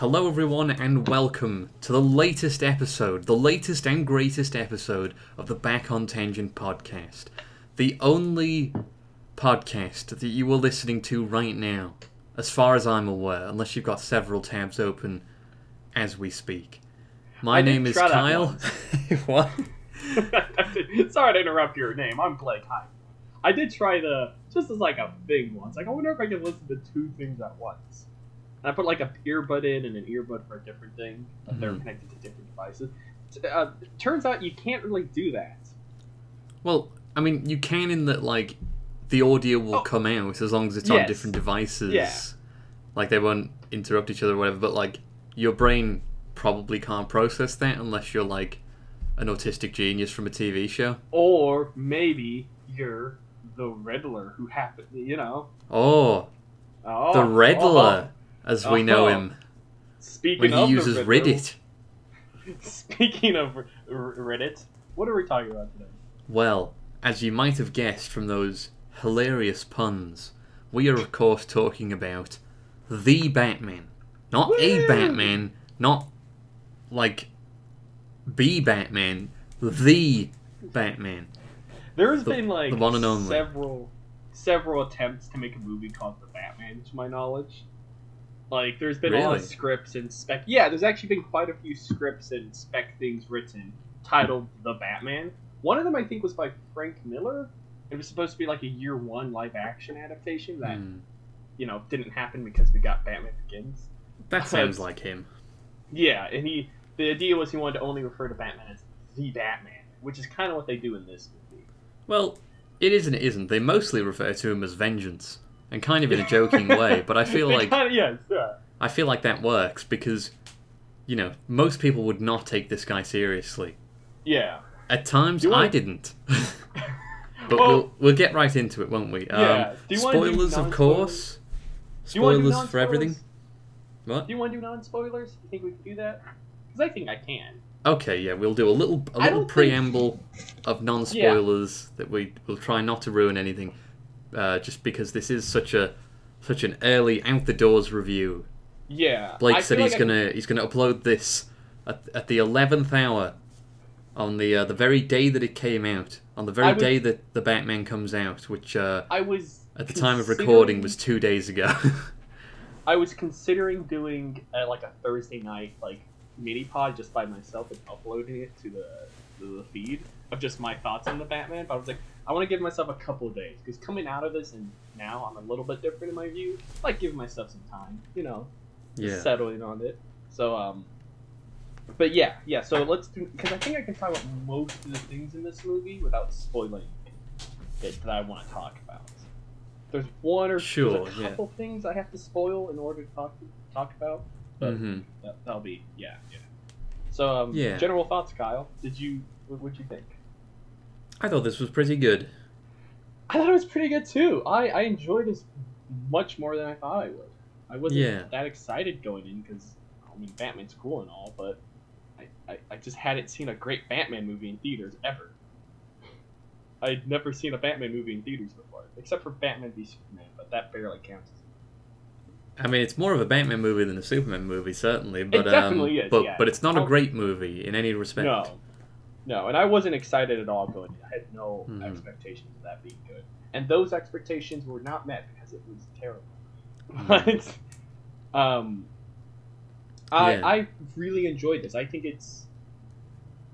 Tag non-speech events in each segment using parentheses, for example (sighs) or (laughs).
Hello, everyone, and welcome to the latest episode, the latest and greatest episode of the Back on Tangent podcast. The only podcast that you are listening to right now, as far as I'm aware, unless you've got several tabs open as we speak. My I name is Kyle. (laughs) what? (laughs) Sorry to interrupt your name. I'm Blake. Hi. I did try the just as like a thing once. Like I wonder if I can listen to two things at once. And I put like a earbud in and an earbud for a different thing. But They're connected to different devices. Uh, turns out you can't really do that. Well, I mean, you can in that, like, the audio will Oh. come out as long as it's on different devices. Yeah. Like, they won't interrupt each other or whatever, but, like, your brain probably can't process that unless you're, like, an autistic genius from a TV show. Or maybe you're the Riddler who happened. You know. Oh, Oh, the Riddler, oh. As we know Oh. him, Speaking when he uses Reddit. (laughs) Speaking of R- Reddit, what are we talking about today? Well, as you might have guessed from those hilarious puns, we are, of course, talking about the Batman. Not a Batman, not like B Batman, the Batman. There's The- been like the one and only. several several attempts to make a movie called The Batman, to my knowledge. Like there's been a lot of scripts and spec yeah, there's actually been quite a few scripts and spec things written titled The Batman. One of them I think was by Frank Miller. It was supposed to be like a year one live action adaptation that, Hmm. you know, didn't happen because we got Batman Begins. That sounds like him. Yeah, and he the idea was he wanted to only refer to Batman as the Batman, which is kind of what they do in this movie. Well, it is and it isn't. They mostly refer to him as Vengeance, and kind of in a joking way. (laughs) But I feel like kinda- yes, yeah. I feel like that works because, you know, most people would not take this guy seriously. Yeah. At times, I didn't. (laughs) (laughs) but Well- we'll we'll get right into it, won't we? Um, Yeah. Do you wanna do spoilers, of course. Do you wanna do Spoilers for everything. What? Do you want to do non-spoilers? You think we can do that? Because I think I can. Okay, yeah, we'll do a little a little don't think- preamble of non-spoilers that we will try not to ruin anything, uh, just because this is such a such an early out the doors review. Yeah. Blake I said he's like gonna he's gonna upload this at, at the eleventh hour, on the uh, the very day that it came out, on the very I would- day that the Batman comes out, which uh, I was at the time of recording was two days ago. (laughs) I was considering doing uh, like a Thursday night like mini pod just by myself and uploading it to the to the feed of just my thoughts on the Batman. But I was like, I want to give myself a couple of days because coming out of this and now I'm a little bit different in my view. I like giving myself some time, you know. yeah. settling on it. So, um, but yeah, yeah. So let's do because I think I can talk about most of the things in this movie without spoiling it that I want to talk about. There's one or Sure, there's a yeah. couple things I have to spoil in order to talk talk about. But hmm that, that'll be yeah, yeah. So, um, Yeah. general thoughts, Kyle. Did you what would you think? I thought this was pretty good. I thought it was pretty good too. I I enjoyed this much more than I thought I would. I wasn't Yeah. that excited going in because I mean Batman's cool and all, but I, I, I just hadn't seen a great Batman movie in theaters ever. I'd never seen a Batman movie in theaters before, except for Batman v Superman, but that barely counts. I mean, it's more of a Batman movie than a Superman movie, certainly. But definitely um, is, But yeah. but it's not a great movie in any respect. No, no, and I wasn't excited at all going in. I had no Mhm. expectations of that being good, and those expectations were not met because it was terrible. Mhm. (laughs) But um, I Yeah. I really enjoyed this. I think it's.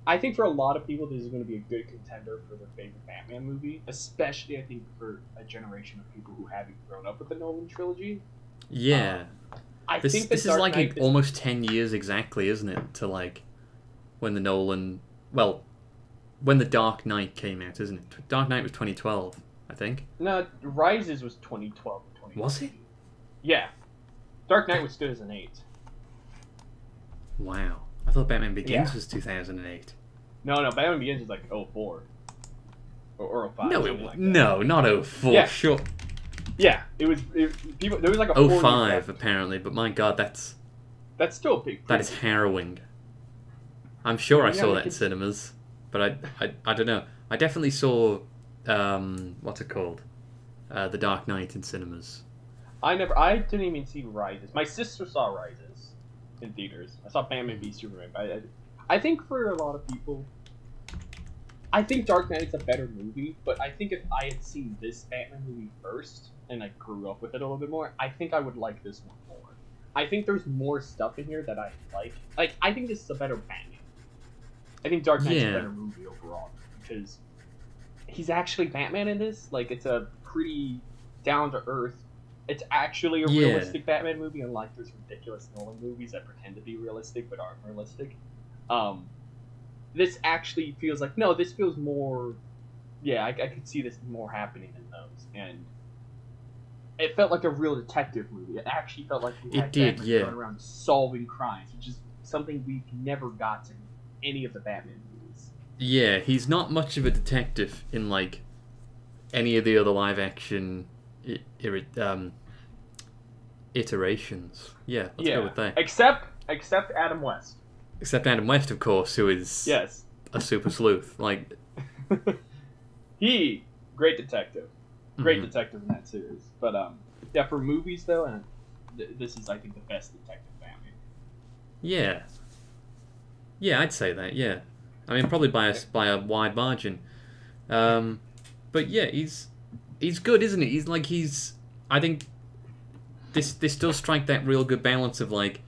I think for a lot of people, this is going to be a good contender for their favorite Batman movie, especially I think for a generation of people who haven't grown up with the Nolan trilogy. Yeah. I this think this is Dark like Knight a, almost ten years exactly, isn't it? To like when the Nolan, well, when the Dark Knight came out, isn't it? Dark Knight was 2012, I think. No, Rises was 2012 or 2013. Was it? Yeah. Dark Knight was good as an 8. Wow. I thought Batman Begins Yeah. was 2008. No, no, Batman Begins was like 04. Or, or 05. no, it like no, not 04. Yeah. Sure, Yeah, it was. It, people, there was like a four 05 apparently. But my God, that's That's still a big. that is harrowing. I'm sure I Yeah, saw that in cinemas, but I, I, I don't know. I definitely saw, um, what's it called, uh, The Dark Knight in cinemas. I never. I didn't even see Rises. My sister saw Rises. in theaters. I saw Batman v Superman. But I, I think for a lot of people, I think Dark Knight is a better movie. But I think if I had seen this Batman movie first and I grew up with it a little bit more, I think I would like this one more. I think there's more stuff in here that I like. Like I think this is a better Batman. I think Dark Knight's Yeah. a better movie overall because he's actually Batman in this. Like it's a pretty down to earth. It's actually a Yeah. realistic Batman movie, unlike those ridiculous Nolan movies that pretend to be realistic but aren't realistic. Um, this actually feels like no. This feels more. Yeah, I, I could see this more happening in those, and it felt like a real detective movie. It actually felt like we It had did, Batman yeah. going around solving crimes, which is something we've never got in any of the Batman movies. Yeah, he's not much of a detective in like any of the other live action um, iterations. Yeah, let's yeah, go with that. except except Adam West. Except Adam West, of course, who is Yes, a super sleuth. Like, (laughs) he great detective, great mhm. detective in that series. But um, yeah, for movies though, and th- this is I think the best detective Batman. yeah, yeah, I'd say that. Yeah, I mean, probably by a by a wide margin. Um, but yeah, he's he's good, isn't he? He's like he's. I think this this does strike that real good balance of like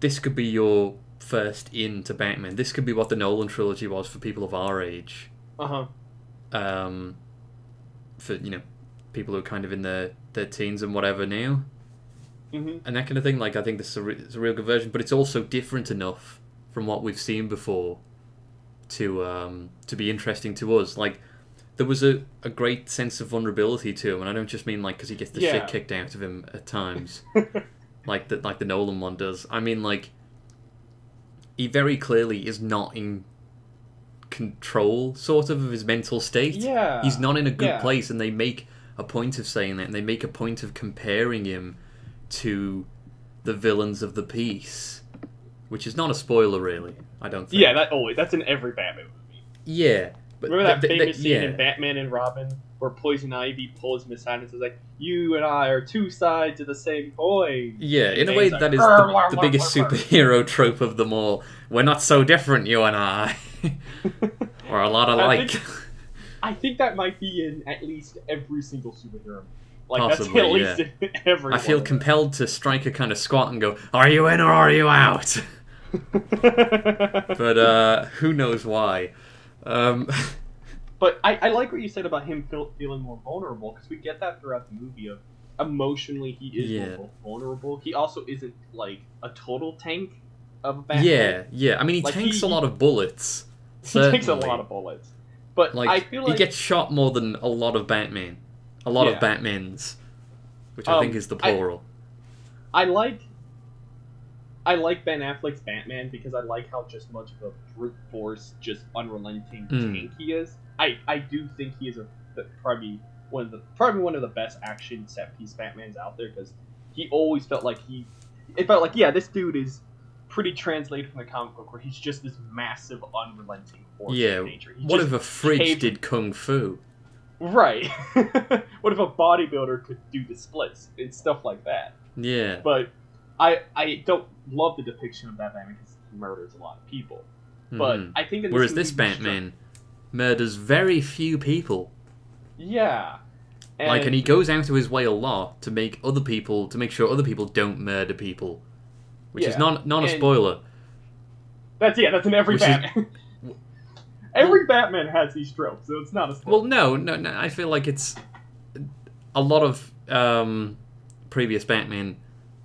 this could be your first into Batman. This could be what the Nolan trilogy was for people of our age. Uh huh. Um, for you know, people who are kind of in their their teens and whatever now, hmm and that kind of thing. Like I think this is a, re- it's a real good version, but it's also different enough from what we've seen before to um to be interesting to us. Like there was a, a great sense of vulnerability to him, and I don't just mean like because he gets the Yeah. shit kicked out of him at times. (laughs) like the like the Nolan one does. I mean, like he very clearly is not in control, sort of, of his mental state. Yeah. he's not in a good yeah. place, and they make a point of saying that, and they make a point of comparing him to the villains of the piece, which is not a spoiler, really. I don't think. Yeah, that always that's in every Batman movie. yeah. But Remember that th- th- famous th- scene yeah. in Batman and Robin where Poison Ivy pulls him aside and says like, "You and I are two sides of the same coin." Yeah, in a way, like, that is the, the biggest arr, arr." superhero (laughs) trope of them all. We're not so different, you and I. (laughs) We're a lot I alike. think- I think that might be in at least every single superhero. Like Possibly, that's at least in every. I feel compelled to strike a kind of squat and go, "Are you in or are you out?" (laughs) but uh, who knows why? Um, (laughs) But I, I like what you said about him feel, feeling more vulnerable because we get that throughout the movie. Of emotionally, he is Yeah. more vulnerable. He also isn't like a total tank of a Batman. yeah, yeah. I mean, he Like, tanks he- a lot of bullets. he takes a lot of bullets. But Like, I feel like he gets shot more than a lot of Batman, a lot of Yeah. Batmans, which I Um, think is the I- plural. I like I like Ben Affleck's Batman because I like how just much of a brute force, just unrelenting Mm. tank he is. I, I do think he is a probably one of the probably one of the best action set piece Batmans out there because he always felt like he it felt like yeah this dude is pretty translated from the comic book where he's just this massive unrelenting force Yeah, of nature. He What if a fridge caved- did kung fu? right? (laughs) what if a bodybuilder could do the splits and stuff like that? Yeah, but I I don't love the depiction of that Batman because he murders a lot of people. But Mhm. I think in whereas this Batman murders very few people. yeah, like, and he goes out of his way a lot to make other people to make sure other people don't murder people, which is not not a and- spoiler. that's yeah, that's in every Which is- Batman. (laughs) every Batman has these tropes, so it's not a spoiler. Well, no, no, no. I feel like it's a lot of um, previous Batman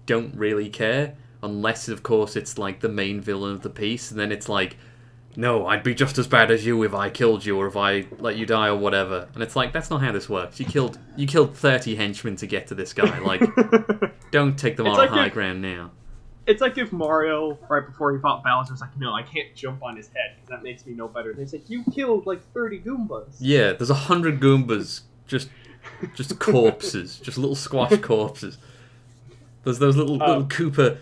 don't really care unless, of course, it's like the main villain of the piece, and then it's like, no, I'd be just as bad as you if I killed you or if I let you die or whatever. And it's like that's not how this works. You killed you killed thirty henchmen to get to this guy. Like, (laughs) don't take them It's on like a high if- ground now. it's like if Mario right before he fought Bowser was like, no, I can't jump on his head because that makes me no better. And he's like, you killed like thirty Goombas. Yeah, there's a hundred Goombas just just (laughs) corpses, just little squash corpses. There's those little Oh. little Koopa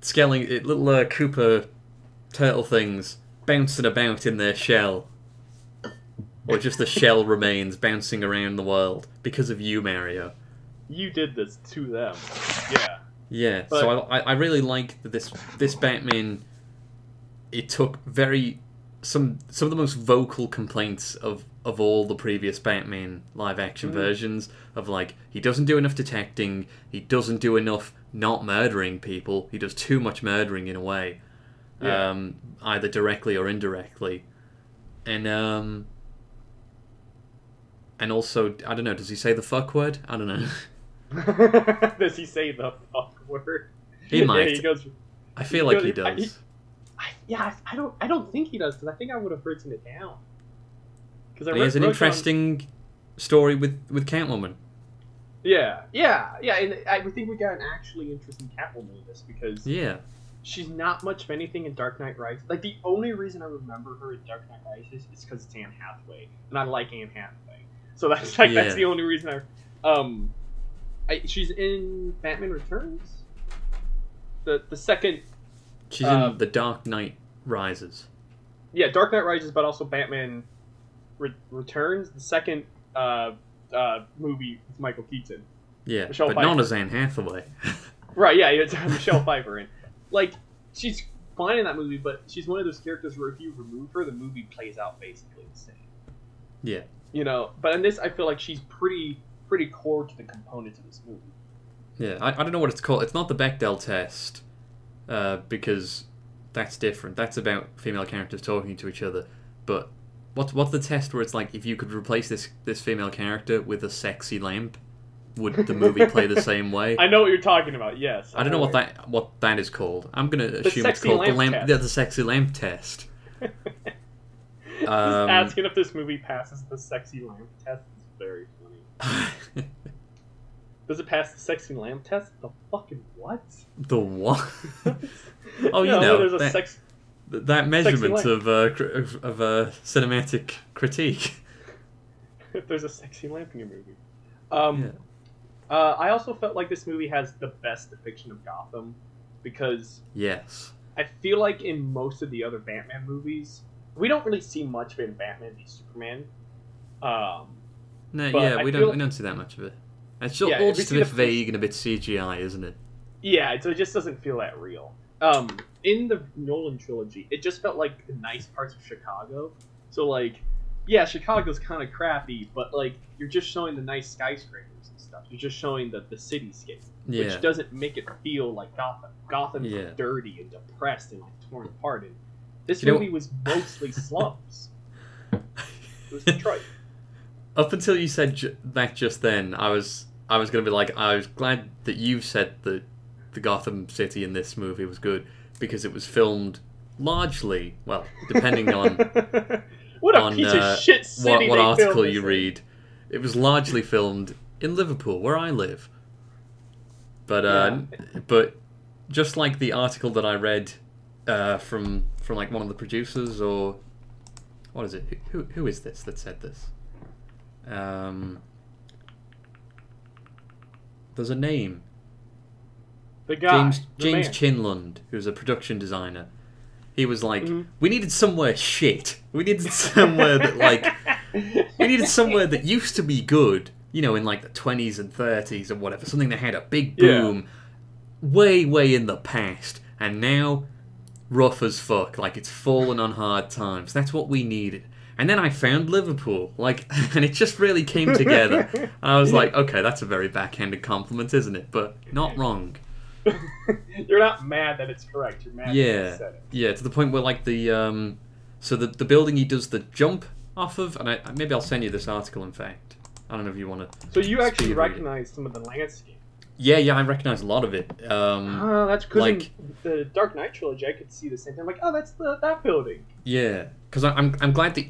scaling little uh, Koopa turtle things bouncing about in their shell, or just the shell (laughs) remains bouncing around the world because of you, Mario. You did this to them. Yeah. Yeah, But- so I, I I really like that this this Batman. It took very some some of the most vocal complaints of of all the previous Batman live action Mhm. versions of like he doesn't do enough detecting, he doesn't do enough not murdering people, he does too much murdering in a way, Yeah. um, either directly or indirectly, and um, and also I don't know, does he say the fuck word? I don't know. (laughs) (laughs) Does he say the fuck word? He might. Yeah, he goes. I feel like he He- I- does. I, yeah, I I don't. I don't think he does because I think I would have written it down. Because He has an interesting story with with Catwoman. Yeah, yeah, yeah, and I think we got an actually interesting Catwoman in this because Yeah, she's not much of anything in Dark Knight Rises. Like the only reason I remember her in Dark Knight Rises is because it's Anne Hathaway, and I like Anne Hathaway. So that's (laughs) like Yeah. that's the only reason I. Um, I, she's in Batman Returns. The the second, she's Um, in The Dark Knight Rises. yeah, Dark Knight Rises, but also Batman Re- Returns, the second uh, uh, movie with Michael Keaton. Yeah, Michelle but not Pfeiffer. as Anne Hathaway. (laughs) Right, yeah, it's Michelle Pfeiffer and Like, she's fine in that movie, but she's one of those characters where if you remove her, the movie plays out basically the same. yeah, You know, but in this, I feel like she's pretty pretty core to the components of this movie. yeah. I, I don't know what it's called. It's not the Bechdel test, uh, because that's different. That's about female characters talking to each other. But what's what's the test where it's like if you could replace this this female character with a sexy lamp, would the movie play the same way? (laughs) I know what you're talking about. Yes, I don't know what that what that is called. I'm gonna assume it's called the lamp lamp. test. Yeah, the sexy lamp test. (laughs) Just Um, asking if this movie passes the sexy lamp test is very funny. (laughs) Does it pass the sexy lamp test? The fucking what? the what? Oh, you know, there's a that- sex. Th- that measurement of uh, of, of uh, cinematic critique. if (laughs) there's a sexy lamp in your movie. Um, Yeah. uh, I also felt like this movie has the best depiction of Gotham because Yes. I feel like in most of the other Batman movies, we don't really see much of it in Batman v Superman. Um, No, yeah, we feel- don't we don't see that much of it. It's just, Yeah, all just a bit the- vague and a bit CGI, isn't it? yeah, so it just doesn't feel that real. Um, in the Nolan trilogy, it just felt like the nice parts of Chicago. So like, yeah, Chicago's kind of crappy, but like you're just showing the nice skyscrapers and stuff. You're just showing the the cityscape. Yeah. which doesn't make it feel like Gotham. Gotham's Yeah. dirty and depressed and like torn (laughs) apart. And this You know- movie was mostly (laughs) slums. It was (laughs) Detroit. Up until you said ju- that just then, I was I was gonna be like, I was glad that you said that the Gotham City in this movie was good because it was filmed largely, well, depending on (laughs) what a on, piece uh, of shit city what, what article you read. It was largely filmed in Liverpool, where I live. But uh, but just like the article that I read uh, from from like one of the producers or what is it? Who who is this that said this? Um, there's a name. The guy, James the James man. Chinlund, who's a production designer. He was like, Mhm. we needed somewhere shit. We needed somewhere that like we needed somewhere that used to be good, you know, in like the 20s and 30s or whatever, something that had a big Yeah. boom way, way in the past, and now rough as fuck, like it's fallen on hard times. That's what we needed. And then I found Liverpool, like, (laughs) and it just really came together. And (laughs) I was like, okay, that's a very backhanded compliment, isn't it? But not wrong. (laughs) You're not mad that it's correct. You're mad that Yeah. said it. Yeah, to the point where like the um, so the the building he does the jump off of, and I maybe I'll send you this article. In fact, I don't know if you want to. So you actually recognize some of the landscape. Yeah, yeah, I recognize a lot of it. Um, Oh, that's because like- the Dark Knight trilogy, I could see the same thing. I'm like, oh, that's the that building. yeah, because I'm I'm glad that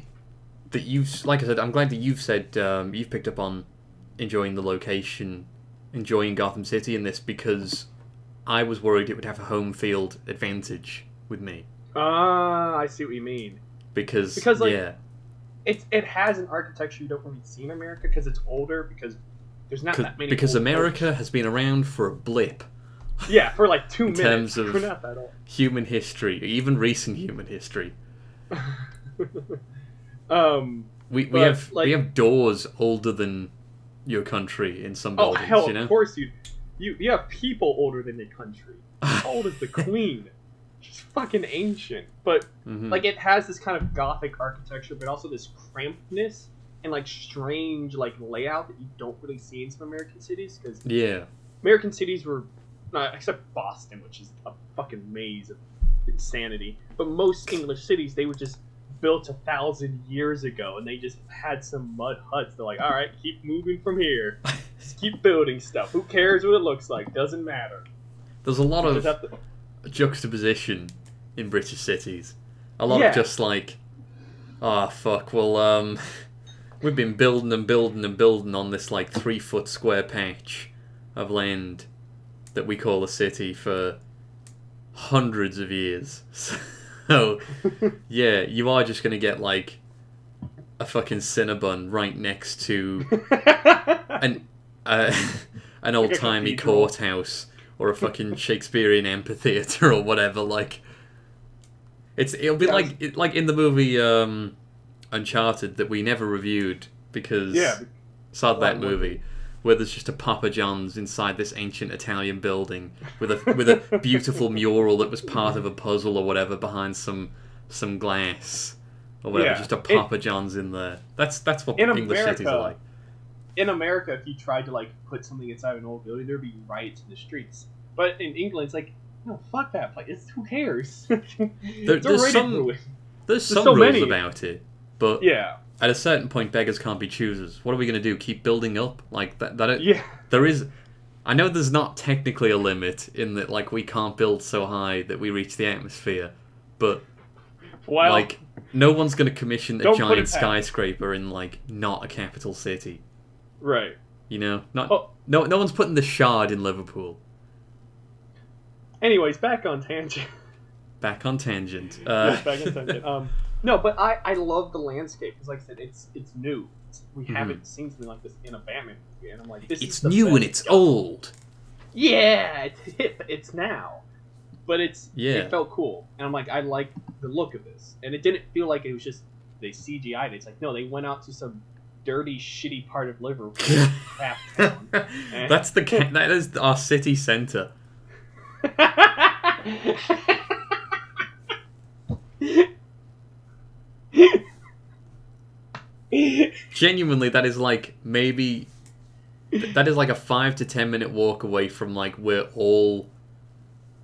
that you've like I said, I'm glad that you've said um, you've picked up on enjoying the location, enjoying Gotham City in this because I was worried it would have a home field advantage with me Ah, I see what you mean. because, Because, like, yeah. It it has an architecture you don't really see in America because it's older because there's not that many. because America has been around for a blip. Yeah, for like two in minutes. terms of- We're not that old. human history, even recent human history. (laughs) um. We, we have like- we have doors older than your country in some buildings. Oh buildings. hell, you know, of course, dude. You you have people older than the country. How old is the (laughs) queen? She's fucking ancient. But Mhm. like it has this kind of gothic architecture, but also this crampedness and like strange like layout that you don't really see in some American cities because yeah, American cities were, uh, except Boston, which is a fucking maze of insanity. But most English cities, they were just built a thousand years ago, and they just had some mud huts. They're like, all right, keep moving from here. Just keep (laughs) building stuff. Who cares what it looks like? Doesn't matter. there's a lot You of to- juxtaposition in British cities. A lot Yeah. of just like, ah, fuck. Well, um, (laughs) we've been building and building and building on this like three foot square patch of land that we call a city for hundreds of years. (laughs) (laughs) So, yeah, you are just gonna get like a fucking Cinnabon right next to (laughs) an uh, (laughs) an old timey courthouse or a fucking Shakespearean amphitheater or whatever. Like, it's it'll be like it, like in the movie um, Uncharted that we never reviewed because yeah, sad that movie where there's just a Papa John's inside this ancient Italian building with a with a beautiful mural that was part of a puzzle or whatever behind some some glass or whatever. Yeah. Just a It- Papa John's in there. That's that's what In English cities are America, like. in America, if you tried to like put something inside an old building, there'd be riots in the streets. But in England, it's like, no, fuck that place. It's, who cares? (laughs) it's there's some- ruined. There's some so rules many. about it, but Yeah, at a certain point, beggars can't be choosers. What are we going to do? Keep building up like that? That yeah. there is. I know there's not technically a limit in that, like we can't build so high that we reach the atmosphere, but Well, like no one's going to commission a it giant skyscraper in like not a capital city. right. You know, not Oh. no no one's putting the Shard in Liverpool. Anyways, back on tangent. Back on tangent. (laughs) Uh, Yes, back on tangent. (laughs) Um, no, but I, I love the landscape because, like I said, it's it's new. It's, we Mhm. haven't seen something like this in a Batman movie, and I'm like, this it's is new and it's old. Yeah, it's hip. It's now, but it's Yeah. It felt cool, and I'm like, I like the look of this, and it didn't feel like it was just they CGI'd. it. It's like no, they went out to some dirty, shitty part of Liverpool, (laughs) half town. That's the that is our city centre. (laughs) Genuinely, that is like maybe that is like a five to ten minute walk away from like where all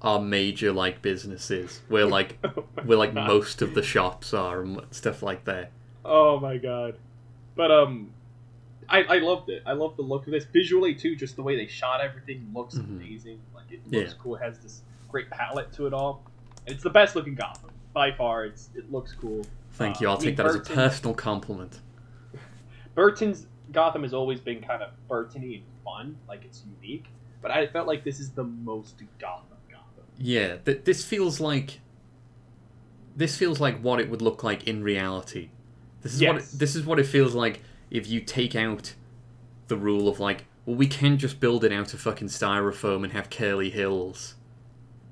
our major like businesses, where like (laughs) where like God. most of the shops are and stuff like that. Oh my god. But um I, I loved it. I love the look of this. Visually too, just the way they shot everything looks Mhm. amazing. Like it looks Yeah. cool. It has this great palette to it all. And it's the best looking Gotham. By far, it's it looks cool. Thank Uh, you. I'll I mean, take that as a personal compliment. (laughs) Burton's Gotham has always been kind of Burtony and fun, like it's unique. But I felt like this is the most Gotham Gotham. Yeah, th- this feels like this feels like what it would look like in reality. This is what it, this is what it feels like if you take out the rule of like, well, we can just build it out of fucking styrofoam and have curly hills,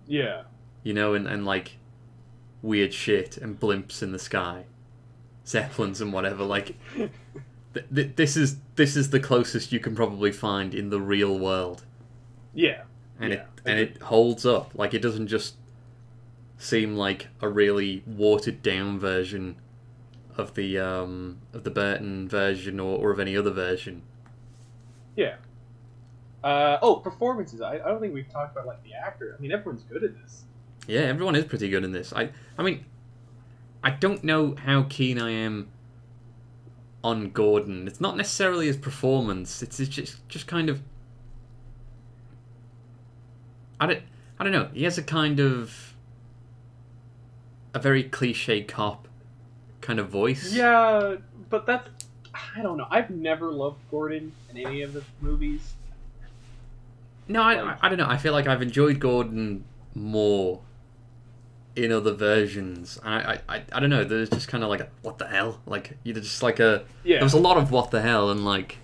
Yeah. you know, and, and like weird shit and blimps in the sky, zeppelins and whatever. Like, (laughs) th- th- this is this is the closest you can probably find in the real world. Yeah. and Yeah, it and it holds up. Like it doesn't just seem like a really watered down version of the um of the Burton version or, or of any other version. Yeah. Uh, oh, performances. I, I don't think we've talked about like the actor. I mean, everyone's good at this. Yeah, everyone is pretty good in this. I I mean I don't know how keen I am on Gordon. It's not necessarily his performance. It's, it's just just kind of I don't I don't know. He has a kind of a very cliche cop kind of voice. Yeah, but that's I don't know. I've never loved Gordon in any of the movies. No, I, Like- I, I don't know. I feel like I've enjoyed Gordon more in other versions. And I, I, I, I don't know. There's just kind of like a what the hell? Like you just like a Yeah. there was a lot of what the hell and like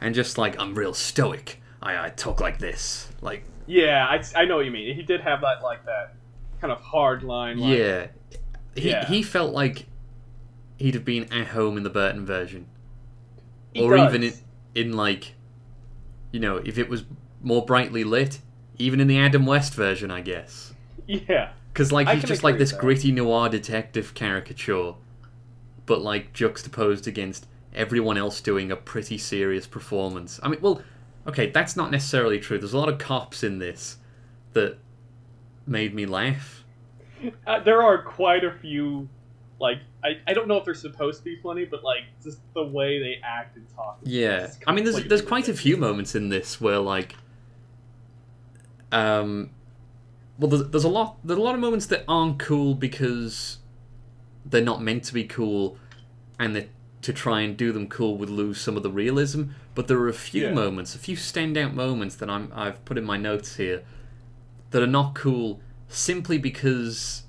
and just like I'm real stoic. I, I talk like this. Like Yeah, I, I know what you mean. He did have that like that kind of hard line. Like, yeah, he Yeah. he felt like he'd have been at home in the Burton version, he or does. even in, in like you know if it was more brightly lit, even in the Adam West version, I guess. Yeah. Because like I he's just like this gritty noir detective caricature, but like juxtaposed against everyone else doing a pretty serious performance. I mean, well, okay, that's not necessarily true. There's a lot of cops in this that made me laugh. (laughs) Uh, there are quite a few, like I, I don't know if they're supposed to be funny, but like just the way they act and talk. Yeah, I mean, there's there's quite a few moments in this where like, um, well, there's, there's a lot there's a lot of moments that aren't cool because they're not meant to be cool, and that to try and do them cool would lose some of the realism. But there are a few Yeah. moments, a few standout moments that I'm I've put in my notes here that are not cool simply because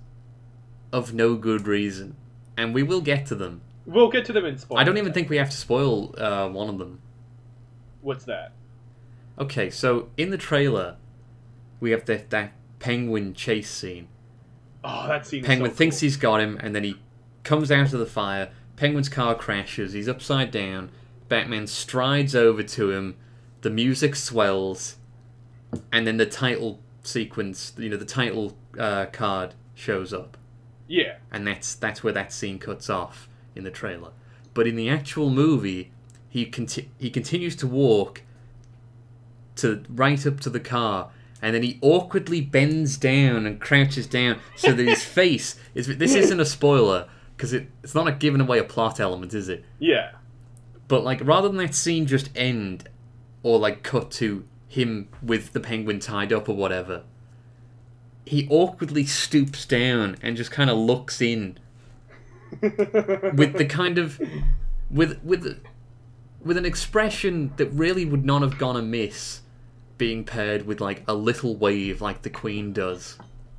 of no good reason, and we will get to them. We'll get to them in spoilers. I don't even think we have to spoil uh, one of them. What's that? Okay, so in the trailer, we have that that penguin chase scene. Oh, that scene. Penguin so thinks cool. he's got him, and then he comes out of the fire. Penguin's car crashes. He's upside down. Batman strides over to him. The music swells, and then the title sequence, you know, the title uh, card shows up, Yeah. and that's that's where that scene cuts off in the trailer. But in the actual movie, he conti- he continues to walk to right up to the car, and then he awkwardly bends down and crouches down so that his (laughs) face is. This isn't a spoiler because it, it's not a giving away a plot element, is it? Yeah. But like, rather than that scene just end, or like cut to him with the penguin tied up or whatever, he awkwardly stoops down and just kind of looks in with the kind of with with with an expression that really would not have gone amiss being paired with like a little wave like the queen does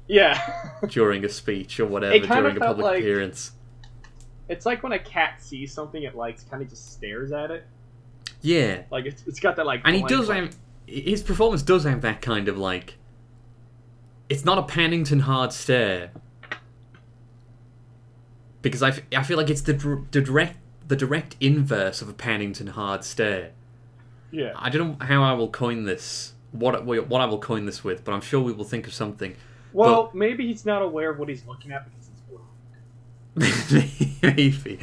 yeah. (laughs) (laughs) during a speech or whatever during a public like- appearance it's like when a cat sees something it likes, kind of just stares at it. yeah Like it's, it's got that like. and he does like- have his performance does have that kind of like it's not a Paddington hard stare because I, f- I feel like it's the, dr- the direct the direct inverse of a Paddington hard stare Yeah. I don't know how I will coin this, what what I will coin this with, but I'm sure we will think of something. Well, maybe he's not aware of what he's looking at because it's blind. (laughs) Maybe.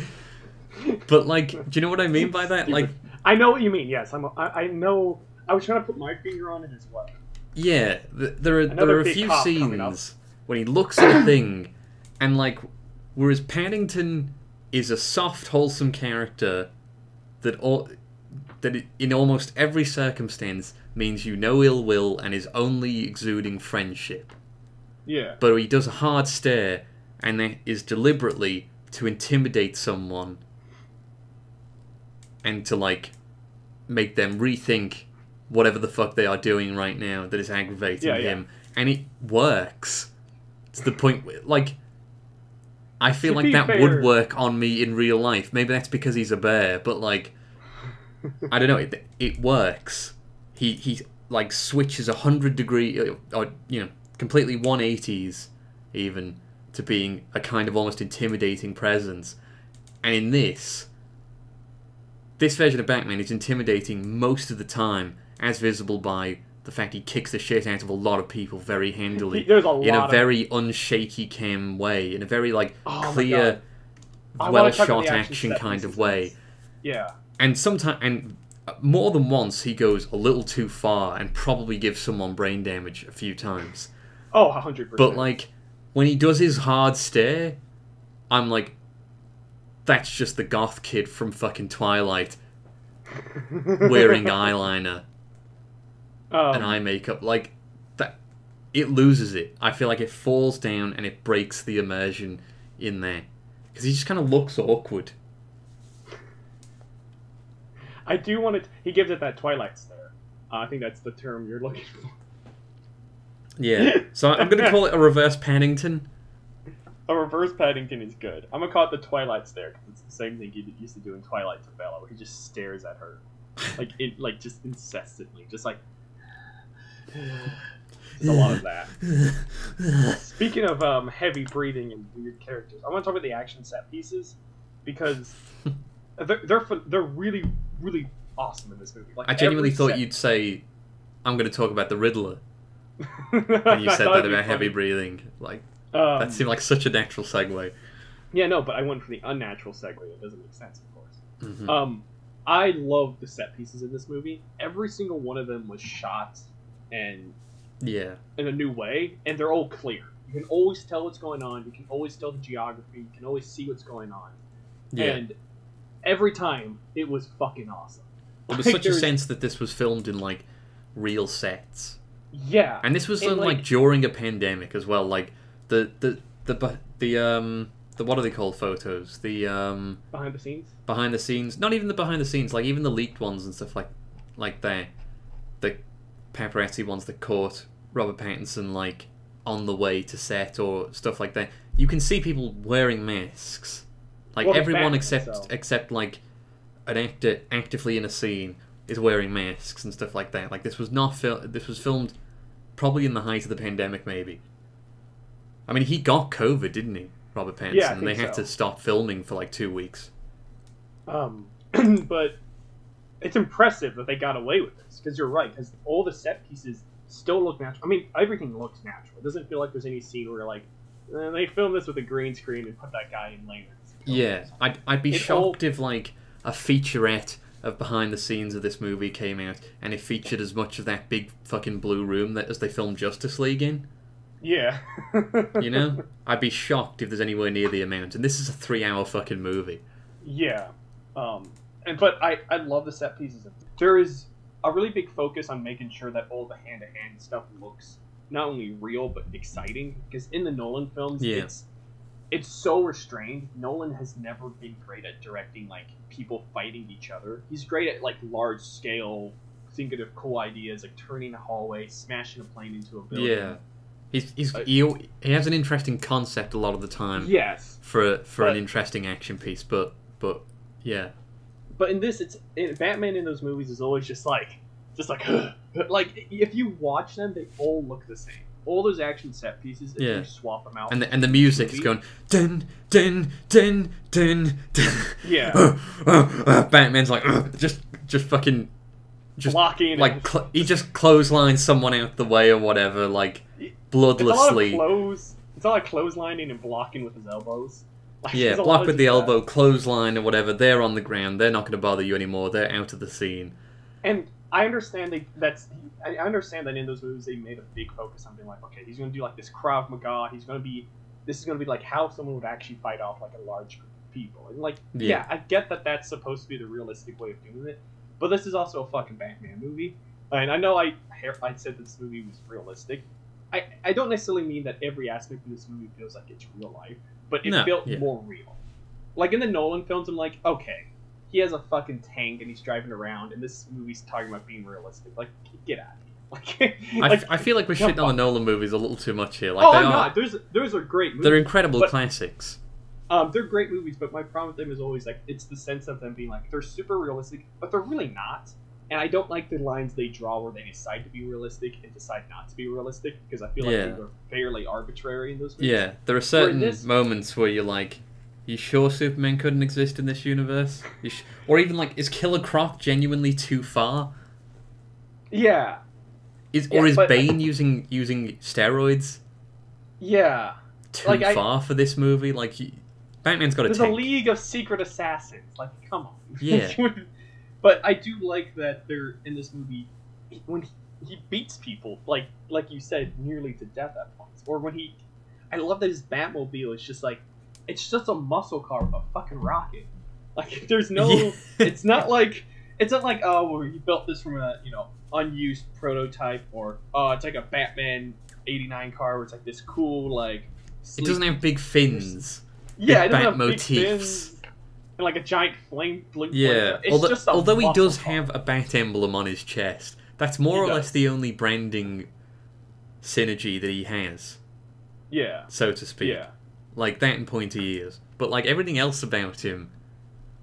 But like, do you know what I mean by that? Like, I know what you mean. Yes, I'm. I, I know. I was trying to put my finger on it as well. yeah, th- there are Another there are a few cop coming up. scenes when he looks at a (coughs) thing, and like, whereas Paddington is a soft, wholesome character that all that it- in almost every circumstance means you no ill will and is only exuding friendship. Yeah. but he does a hard stare, and that is deliberately to intimidate someone and to like make them rethink whatever the fuck they are doing right now that is aggravating Yeah, yeah. him, and it works to the point where, like. I feel To like that fair- would work on me in real life. Maybe that's because he's a bear, but like, I don't know. It, it works. He he like switches a hundred degree or, or you know completely one eighties even to being a kind of almost intimidating presence. And in this, this version of Batman is intimidating most of the time, as visible by the fact he kicks the shit out of a lot of people very (laughs) handily There's a in a lot of- very unshaky cam way, in a very like Oh clear, God. I wanna well shot the action kind of way. Yeah. And sometimes and more than once he goes a little too far and probably gives someone brain damage a few times. Oh, hundred percent. but like when he does his hard stare i'm like that's just the goth kid from fucking twilight (laughs) wearing eyeliner um, and eye makeup. Like that it loses it. I feel like it falls down and it breaks the immersion in there. Because he just kind of looks awkward I do want to. He gives it that Twilight stare. Uh, I think that's the term you're looking for. yeah so i'm gonna call it a reverse paddington A reverse Paddington is good. I'm gonna call it the Twilight stare because it's the same thing he used to do in Twilight to Bella, where he just stares at her, like it, like just incessantly, just like. There's (sighs) a lot of that. Speaking of um, heavy breathing and weird characters, I want to talk about the action set pieces because (laughs) they're they're, they're really really awesome in this movie. Like I genuinely thought set- you'd say I'm going to talk about the Riddler. (laughs) When you said that about heavy breathing, like Um, that seemed like such a natural segue. yeah, no, but I went for the unnatural segue. It doesn't make sense, of course. Mhm. Um, I love the set pieces in this movie. Every single one of them was shot and yeah, in a new way, and they're all clear. You can always tell what's going on. You can always tell the geography. You can always see what's going on. yeah. And every time, it was fucking awesome. There was Like, such a sense that this was filmed in like real sets, Yeah, and this was done like, like- during a pandemic as well. Like the the the the um the what are they called photos? The um behind the scenes. behind the scenes, not even the behind the scenes, like even the leaked ones and stuff like like that. The paparazzi ones that caught Robert Pattinson like on the way to set or stuff like that. You can see people wearing masks. Like Well, everyone except so- except like an actor actively in a scene is wearing masks and stuff like that. Like this was not fil- this was filmed probably in the height of the pandemic maybe. I mean, he got COVID, didn't he? Robert Pattinson, Yeah, and they had so. to stop filming for like 2 weeks. Um, (clears throat) but it's impressive that they got away with this because you're right. Because all the set pieces still look natural. I mean, everything looks natural. It doesn't feel like there's any scene where like, eh, they filmed this with a green screen and put that guy in later. Yeah, I'd, I'd be It all- shocked if like a featurette of behind the scenes of this movie came out and it featured as much of that big fucking blue room that as they filmed Justice League in. Yeah. You know, (laughs) I'd be shocked if there's anywhere near the amount. And this is a three-hour fucking movie. Yeah. Um, and but I I love the set pieces. There is a really big focus on making sure that all the hand to hand stuff looks not only real but exciting. Because in the Nolan films, Yeah. it's it's so restrained. Nolan has never been great at directing like people fighting each other. He's great at like large scale, thinking of cool ideas, like turning a hallway, smashing a plane into a building. Yeah, he's he's Uh, he, he has an interesting concept a lot of the time Yes. for for an interesting action piece. But but yeah, But in this, it's in, Batman in those movies is always just like, just like, (gasps) like if you watch them, they all look the same. All those action set pieces, if Yeah. you swap them out, and the, and the music is going dun dun dun dun dun. Yeah. (laughs) Uh, uh, uh, Batman's like just just fucking just blocking, like and, cl- he just clotheslines someone out the way or whatever, like it's a lot of bloodlessly. clothes. It's a lot of clotheslining and blocking with his elbows. (laughs) Like, Yeah, there's a lot block with the that. elbow, clothesline or whatever. They're on the ground. They're not going to bother you anymore. They're out of the scene. And I understand they, that's I understand that in those movies they made a big focus on being like, okay, he's going to do like this Krav Maga. He's going to be this is going to be like how someone would actually fight off like a large group of people. And like, Yeah. yeah. I get that that's supposed to be the realistic way of doing it, but this is also a fucking Batman movie. And I know I I said this movie was realistic. I, I don't necessarily mean that every aspect of this movie feels like it's real life, but it No, felt yeah. more real. Like in the Nolan films, I'm like, okay, he has a fucking tank and he's driving around, and this movie's talking about being realistic. Like, get out of here. (laughs) Like, I, like, f- I feel like we're shitting on the Nolan movies a little too much here. Like oh, they I'm are, not. There's those are great movies. they're incredible but- classics. Um, they're great movies, but my problem with them is always like it's the sense of them being like they're super realistic, but they're really not. And I don't like the lines they draw where they decide to be realistic and decide not to be realistic because I feel like Yeah. they're fairly arbitrary in those movies. Yeah, there are certain this- moments where you're like, "You sure Superman couldn't exist in this universe?" You sh-? Or even like, is Killer Croc genuinely too far? Yeah. Is Yeah, or is but- Bane using using steroids Yeah. too Like, I- far for this movie? Like, Batman's got a There's a league of secret assassins. Like, come on. (laughs) Yeah. but I do like that they're in this movie when he, he beats people, like like you said, nearly to death at points. Or when he, I love that his Batmobile is just like, it's just a muscle car with a fucking rocket. (laughs) Like, there's no, Yeah. (laughs) it's not like, it's not like oh, well, he built this from a you know unused prototype, or oh, it's like a Batman '89 car where it's like this cool like. It doesn't have big fins. yeah, it doesn't have bat big motifs. fins and like a giant flame. blink Yeah, It's although, just a although he does car. have a bat emblem on his chest, that's more He or does. less the only branding synergy that he has, Yeah, so to speak. yeah, Like that and pointy ears. But like everything else about him,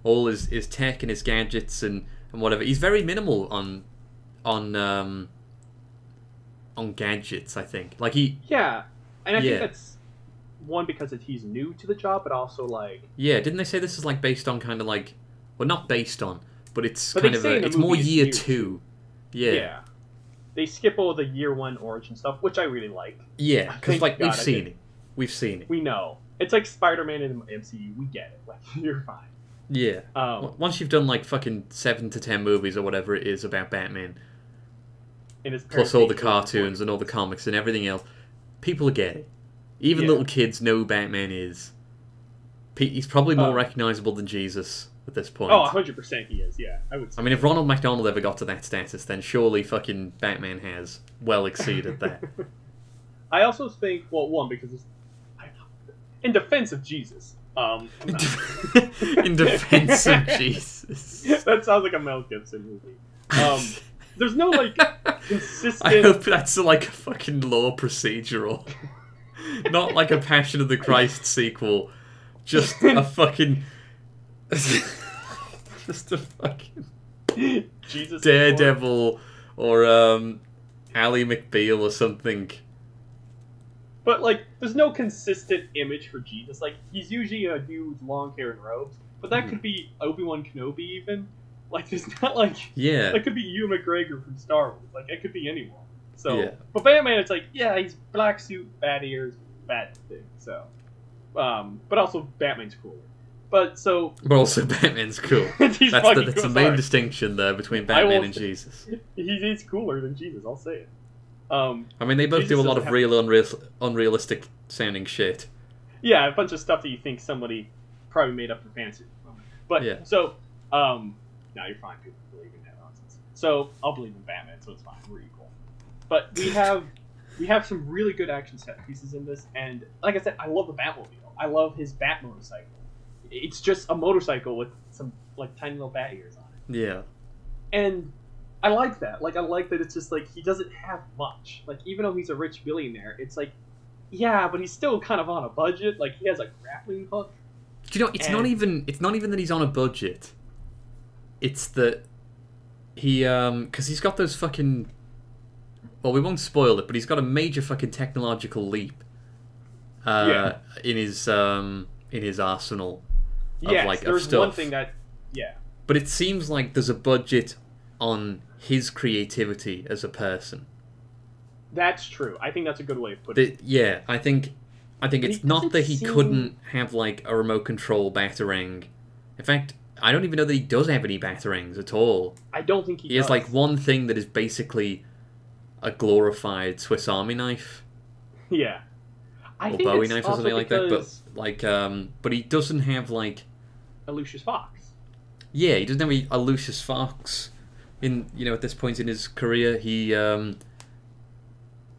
all his, his tech and his gadgets and, and whatever, he's very minimal on on um on gadgets, I think. Like he yeah. And I Yeah. think that's one because he's new to the job, but also like yeah, didn't they say this is like based on kind of like well not based on, but it's But kind of a, it's more year year two. Yeah. yeah. they skip all the year one origin stuff, which I really like. Yeah, (laughs) because like God we've I seen did. it, we've seen it. We know it's like Spider-Man in the MCU. We get it. Like (laughs) you're fine. Yeah. Um, Once you've done like fucking seven to ten movies or whatever it is about Batman, plus all the make sure it's cartoons and all the comics and everything else, people get it. Even Yeah. little kids know who Batman is. He's probably more Oh. recognizable than Jesus at this point. Oh, 100% he is. Yeah, I would. Say. I mean, if Ronald McDonald ever got to that status, then surely fucking Batman has well (laughs) exceeded that. I also think, well, one because in defense of Jesus. Um, in, de- (laughs) in defense of (laughs) Jesus. that sounds like a Mel Gibson movie. Um, there's no like consistent. I hope that's like a fucking law procedural. Not like a Passion of the Christ sequel. Just a (laughs) fucking. just a fucking Jesus. Daredevil or um, Ally McBeal or something. But like, there's no consistent image for Jesus. Like, he's usually a dude with long hair and robes, but that Mhm. could be Obi Wan Kenobi even. Like, there's not like Yeah. that could be Ewan McGregor from Star Wars. Like, it could be anyone. So, Yeah. but Batman, it's like, yeah, he's black suit, bad ears, bad thing. So, um, but also Batman's cooler. But so But also, (laughs) Batman's cool. (laughs) he's That's the, that's the main sorry. distinction there between Batman and say- Jesus. (laughs) He is cooler than Jesus. I'll say it. Um, I mean, they both Jesus do a lot of real, unreal, unrealistic sounding shit. yeah, a bunch of stuff that you think somebody probably made up for fancy. But Yeah. so, um, now you're fine. People believe in that nonsense. So I'll believe in Batman. So it's fine. We're equal. But we (laughs) have we have some really good action set pieces in this, and like I said, I love the Batmobile. I love his Bat motorcycle. It's just a motorcycle with some like tiny little bat ears on it, Yeah. and I like that. Like I like that it's just like he doesn't have much. Like even though he's a rich billionaire, it's like. Yeah, but he's still kind of on a budget. Like he has a grappling hook. Do you know? It's not even. It's not even that he's on a budget. It's that he um because he's got those fucking. Well, we won't spoil it, but he's got a major fucking technological leap. Uh, Yeah. in his um in his arsenal, Of, Yes, like, of there's one stuff. thing that. Yeah. but it seems like there's a budget on his creativity as a person. That's true. I think that's a good way of putting it. Yeah, I think I think But it's not that he seem- couldn't have like a remote control batarang. In fact, I don't even know that he does have any batarangs at all. I don't think he, He has like one thing that is basically a glorified Swiss Army knife Yeah. I or think Bowie it's knife or something like that. But like, um, but he doesn't have like, a Lucius Fox. yeah, he doesn't have a, a Lucius Fox. In you know at this point in his career, he um,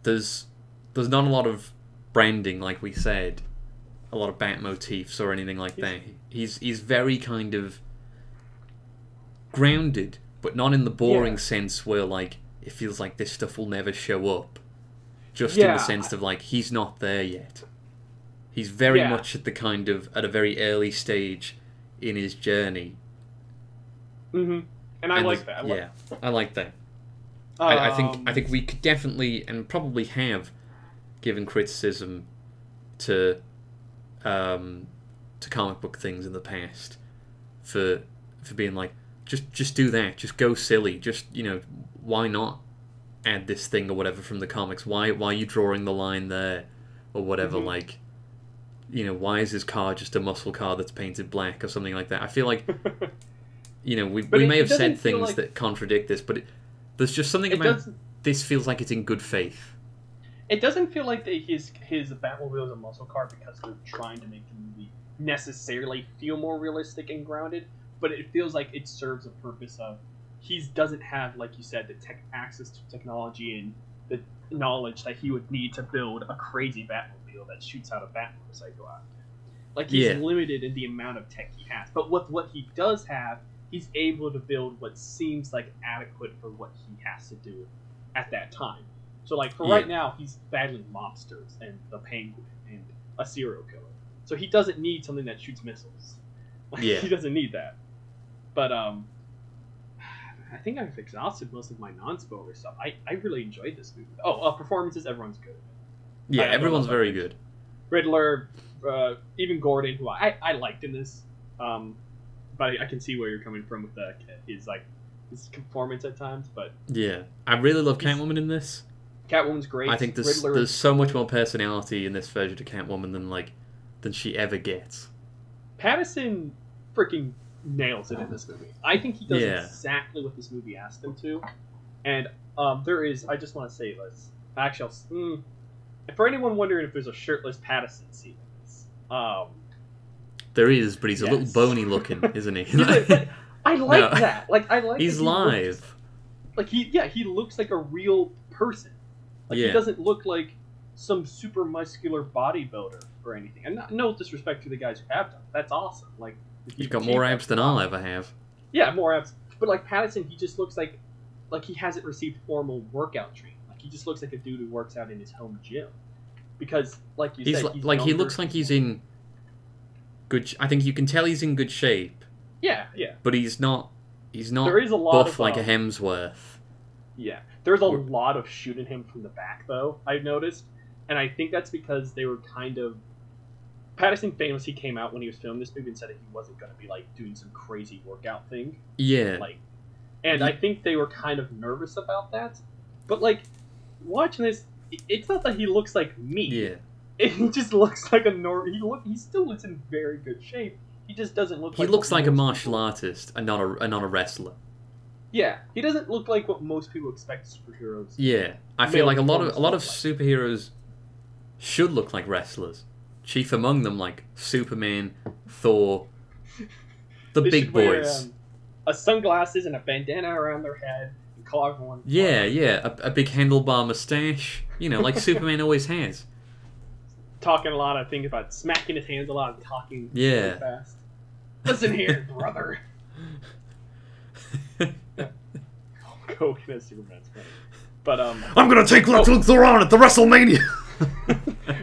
there's there's not a lot of branding like we said, a lot of bat motifs or anything like that. He's he's very kind of grounded, but not in the boring Yeah. sense where like it feels like this stuff will never show up. Just in the sense of like he's not there yet. He's very Yeah. much at the kind of at a very early stage in his journey. Mm-hmm. And I And like that. I like, yeah, I like that. I, I think Um, I think we could definitely and probably have given criticism to um, to comic book things in the past for for being like just just do that, just go silly, just you know why not add this thing or whatever from the comics? Why why are you drawing the line there or whatever? Mhm. Like you know why is his car just a muscle car that's painted black or something like that? I feel like (laughs) you know we, But we it- may have said things like- that contradict this, but it, there's just something it about doesn't. this feels like it's in good faith. It doesn't feel like that his his Batmobile is a muscle car because they're trying to make the movie necessarily feel more realistic and grounded. But it feels like it serves a purpose of he doesn't have, like you said, the tech access to technology and the knowledge that he would need to build a crazy Batmobile that shoots out a Bat motorcycle out. Like he's Yeah. limited in the amount of tech he has. But with what he does have, he's able to build what seems like adequate for what he has to do at that time. So like for Yeah. right now, he's battling mobsters and the Penguin and a serial killer. So he doesn't need something that shoots missiles. (laughs) Like, Yeah. he doesn't need that. But um, I think I've exhausted most of my non-spoiler stuff. I, I really enjoyed this movie. Oh, uh, performances, everyone's good. Yeah, I- I everyone's know. very good. Riddler, uh, even Gordon, who I, I liked in this. Um, but I, I can see where you're coming from with the his like his performance at times, but Yeah, I really love Catwoman in this. Catwoman's great. I think there's Riddler, there's so much more personality in this version of Catwoman than like than she ever gets. Pattinson freaking nails it in this movie. I think he does Yeah. exactly what this movie asked him to. And um, there is, I just want to say this. Actually, I'll, mm, for anyone wondering if there's a shirtless Pattinson scene in this, um, There is, but he's a little bony looking, (laughs) isn't he? I (laughs) like No. that. Like I like. he's he looks- live. like he, yeah, he looks like a real person. Like Yeah. he doesn't look like some super muscular bodybuilder or anything. And not, no disrespect to the guys who have done. That's awesome. Like He's you've got more abs than I'll ever have. Yeah, more abs. But like Pattinson, he just looks like like he hasn't received formal workout training. Like he just looks like a dude who works out in his home gym. Because like you He's said, he's like he looks like he's in good. sh- I think you can tell he's in good shape, yeah, yeah. but he's not. He's not There is a lot buff of like a um, Hemsworth. Yeah, there's a Or- lot of shooting him from the back though. I've noticed, and I think that's because they were kind of. Pattinson famously came out when he was filming this movie and said that he wasn't going to be like doing some crazy workout thing. Yeah, like and i think they were kind of nervous about that but like watching this it's not that he looks like me yeah. He just looks like a nor he look he still looks in very good shape he just doesn't look like He like looks like a martial people- artist and not a and not a wrestler. yeah he doesn't look like what most people expect superheroes Yeah, I feel like a lot of a lot of performance superheroes should look like wrestlers. Chief among them, like Superman, Thor, (laughs) the They big wear, boys. um, a sunglasses and a bandana around their head and call everyone Yeah, yeah, a, a big handlebar mustache. You know, like (laughs) Superman always has. Talking a lot of things about smacking his hands a lot and talking Yeah. really fast listen here (laughs) brother (laughs) coke as superman's funny but um I'm gonna take Lex Luthor on at the WrestleMania.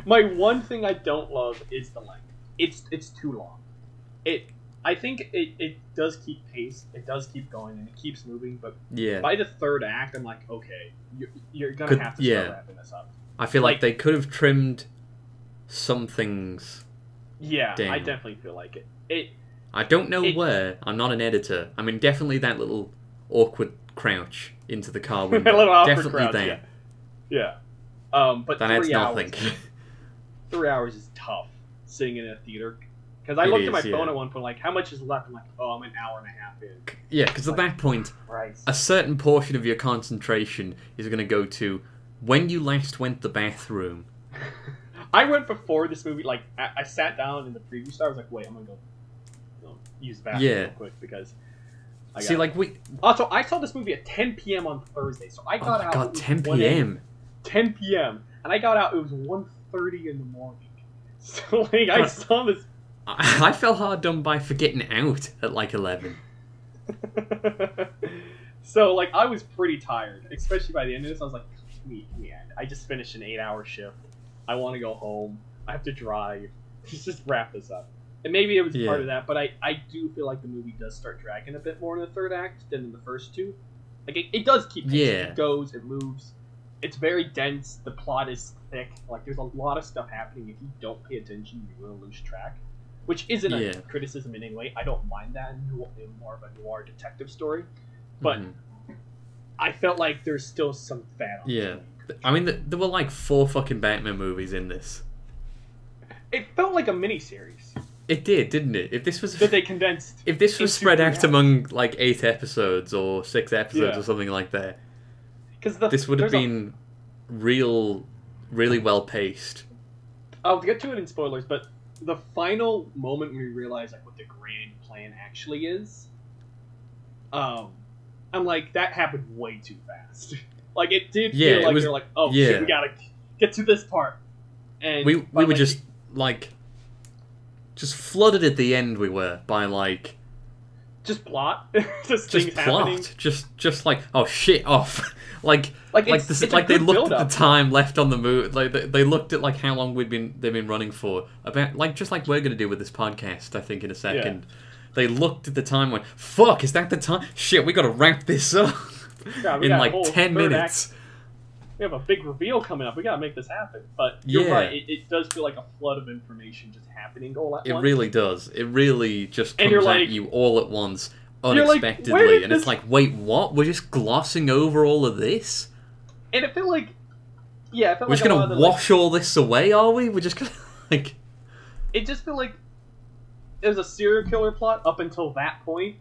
(laughs) My one thing I don't love is the length. It's it's too long. It I think it, it does keep pace. It does keep going and it keeps moving. But yeah, by the third act, I'm like, okay, you're, you're gonna Could- have to yeah. start wrapping this up. I feel like, like- they could have trimmed some things. Yeah, I definitely feel like it. It I don't know It- where. I'm not an editor. I mean, definitely that little awkward crouch into the car (laughs) window. little awkward definitely crowd. that. Yeah, yeah. Um, but That adds three hours, nothing. (laughs) three hours is tough sitting in a theater. Because I It looked is, at my yeah. phone at one point, like, how much is left? I'm like, oh, I'm an hour and a half in. yeah, because at that point, Christ. a certain portion of your concentration is going to go to when you last went to the bathroom. (laughs) I went before this movie. Like I, I sat down in the preview star. I was like, wait, I'm gonna go, you know, use the bathroom Yeah. real quick because. I See, like we. also I saw this movie at 10 p.m. on Thursday, so I Oh got my out. god, 10 p.m. 10 p.m. and I got out. It was 1.30 in the morning. (laughs) So like I saw this. I, I felt hard done by for getting out at like 11. (laughs) so like I was pretty tired, especially by the end of this. I was like, give me, me end. I just finished an eight-hour shift. I want to go home. I have to drive. Let's just wrap this up. And maybe it was Yeah. part of that, but I, I do feel like the movie does start dragging a bit more in the third act than in the first two. Like it, it does keep pace. Yeah. It goes, it moves. It's very dense. The plot is thick. Like there's a lot of stuff happening. If you don't pay attention, you will lose track. Which isn't a criticism in any way. I don't mind that in more of a noir detective story. But Mhm. I felt like there's still some fat on Yeah. I mean, th- there were like four fucking Batman movies in this. It felt like a miniseries It did, didn't it? If this was that they condensed. if this was spread out among like eight episodes or six episodes Yeah. or something like that, Because this would have there's a- been real, really well paced. I'll get to it in spoilers, but the final moment when we realize like what the grand plan actually is, um, I'm like that happened way too fast. (laughs) like it did Yeah, feel like was- you're like, oh yeah. shit, we gotta get to this part. And We we were like, just like, just flooded at the end. We were by like just plot, (laughs) just, just plot, happening. just just like oh shit (laughs) off, like Like like this, like they looked at the time left on the move. Like they, they looked at like how long we'd been they've been running for. About like just like we're gonna do with this podcast. I think in a second. They looked at the time. and Went fuck. Is that the time? Shit. We gotta wrap this up Yeah, in like ten minutes. we have a big reveal coming up. We gotta make this happen. But you're Yeah. right. It, it does feel like a flood of information just happening all at It once. It really does. It really just comes you're at like- you all at once. You're like, unexpectedly, and this- it's like, wait, what? We're just glossing over all of this. and it felt like, yeah, felt We're like just gonna of the, like, wash all this away, are we? We're just gonna (laughs) like, it just felt like it was a serial killer plot up until that point.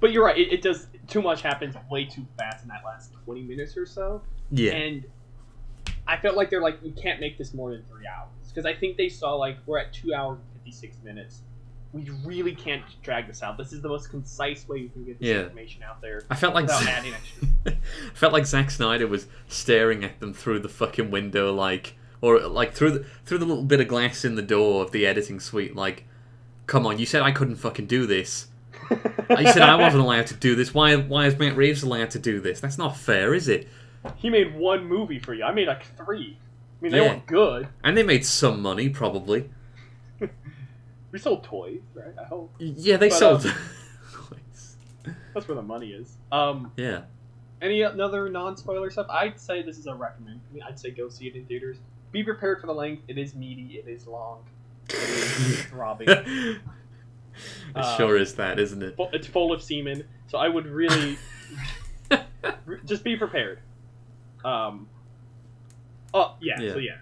But you're right. It, it does too much happens way too fast in that last twenty minutes or so, yeah, and I felt like they're like, you can't make this more than three hours because I think they saw like we're at two hours and fifty six minutes. We really can't drag this out. This is the most concise way you can get this Yeah. information out there I felt like without Z- adding extra. (laughs) I felt like Zack Snyder was staring at them through the fucking window, like, or like through the through the little bit of glass in the door of the editing suite. Like, come on, you said I couldn't fucking do this. You said I wasn't allowed to do this. Why? Why is Matt Reeves allowed to do this? That's not fair, is it? he made one movie for you. I made like three. I mean, they Yeah. weren't good. And they made some money, probably. (laughs) We sold toys, right? I hope Yeah, they But, sold. um, (laughs) that's where the money is. Um, yeah, any other non-spoiler stuff? I'd say this is a recommend. I mean, I'd say go see it in theaters. Be prepared for the length. It is meaty. It is long. (laughs) It is throbbing. it Uh, sure is that, isn't it? It's full of semen, so I would really (laughs) just be prepared. Um. Oh yeah. Yeah. So yeah.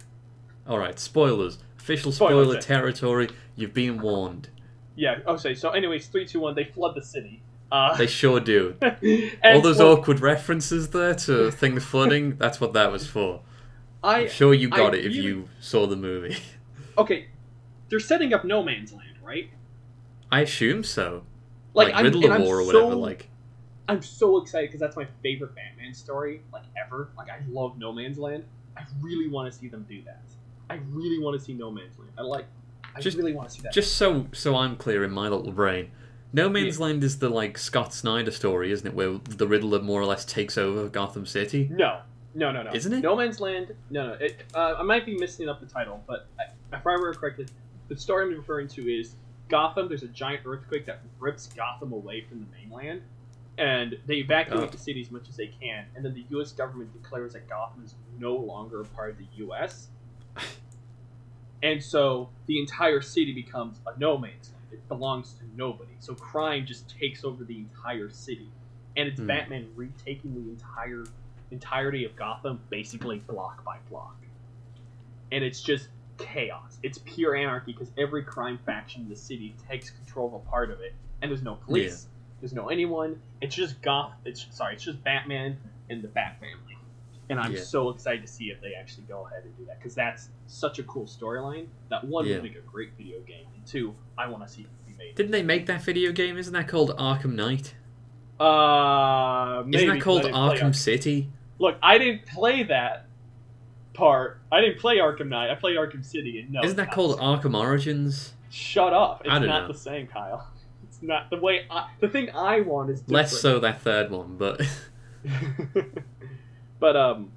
All right, spoilers. Official Spoilers, spoiler yeah. territory. You've been warned. Yeah. Okay. So, anyways, three, two, one. They flood the city. Uh, They sure do. (laughs) All those well, awkward references there to things flooding, that's what that was for. I I'm sure you got I it if really- you saw the movie. okay. They're setting up no man's land, right? I assume so. Like, Like, I'm, Riddler I'm War or so, whatever. Like, I'm so excited because that's my favorite Batman story, like ever. Like I love No Man's Land. I really want to see them do that. I really want to see No Man's Land. I like. I Just- really want to see that. just so so I'm clear in my little brain, No Man's Land is the like Scott Snyder story, isn't it? Where the Riddler more or less takes over Gotham City. no, no, no, no. Isn't it? No Man's Land? No, no. It, uh, I might be missing up the title, but I, if I remember correctly, the story I'm referring to is Gotham. There's a giant earthquake that rips Gotham away from the mainland, and they evacuate Oh. the city as much as they can. And then the U.S. government declares that Gotham is no longer a part of the U.S. And so the entire city becomes a no man's land. It belongs to nobody. So crime just takes over the entire city. And it's Hmm. Batman retaking the entire entirety of Gotham basically block by block. And it's just chaos. It's pure anarchy because every crime faction in the city takes control of a part of it. And there's no police. There's no anyone. It's just Goth it's sorry, it's just Batman and the Bat family. And I'm Yeah. so excited to see if they actually go ahead and do that because that's such a cool storyline. That one Yeah. would make a great video game, and two, I want to see it be made. Didn't they make that video game? Isn't that called Arkham Knight? Uh, maybe, Isn't that called I didn't play Arkham Arkham- City? Look, I didn't play that part. I didn't play Arkham Knight. I played Arkham City, and no, Isn't that called. Arkham Origins? Shut up! It's I don't not know. the same, Kyle. It's not the way. I, the thing I want is different. Less so that third one, but (laughs) (laughs) but um,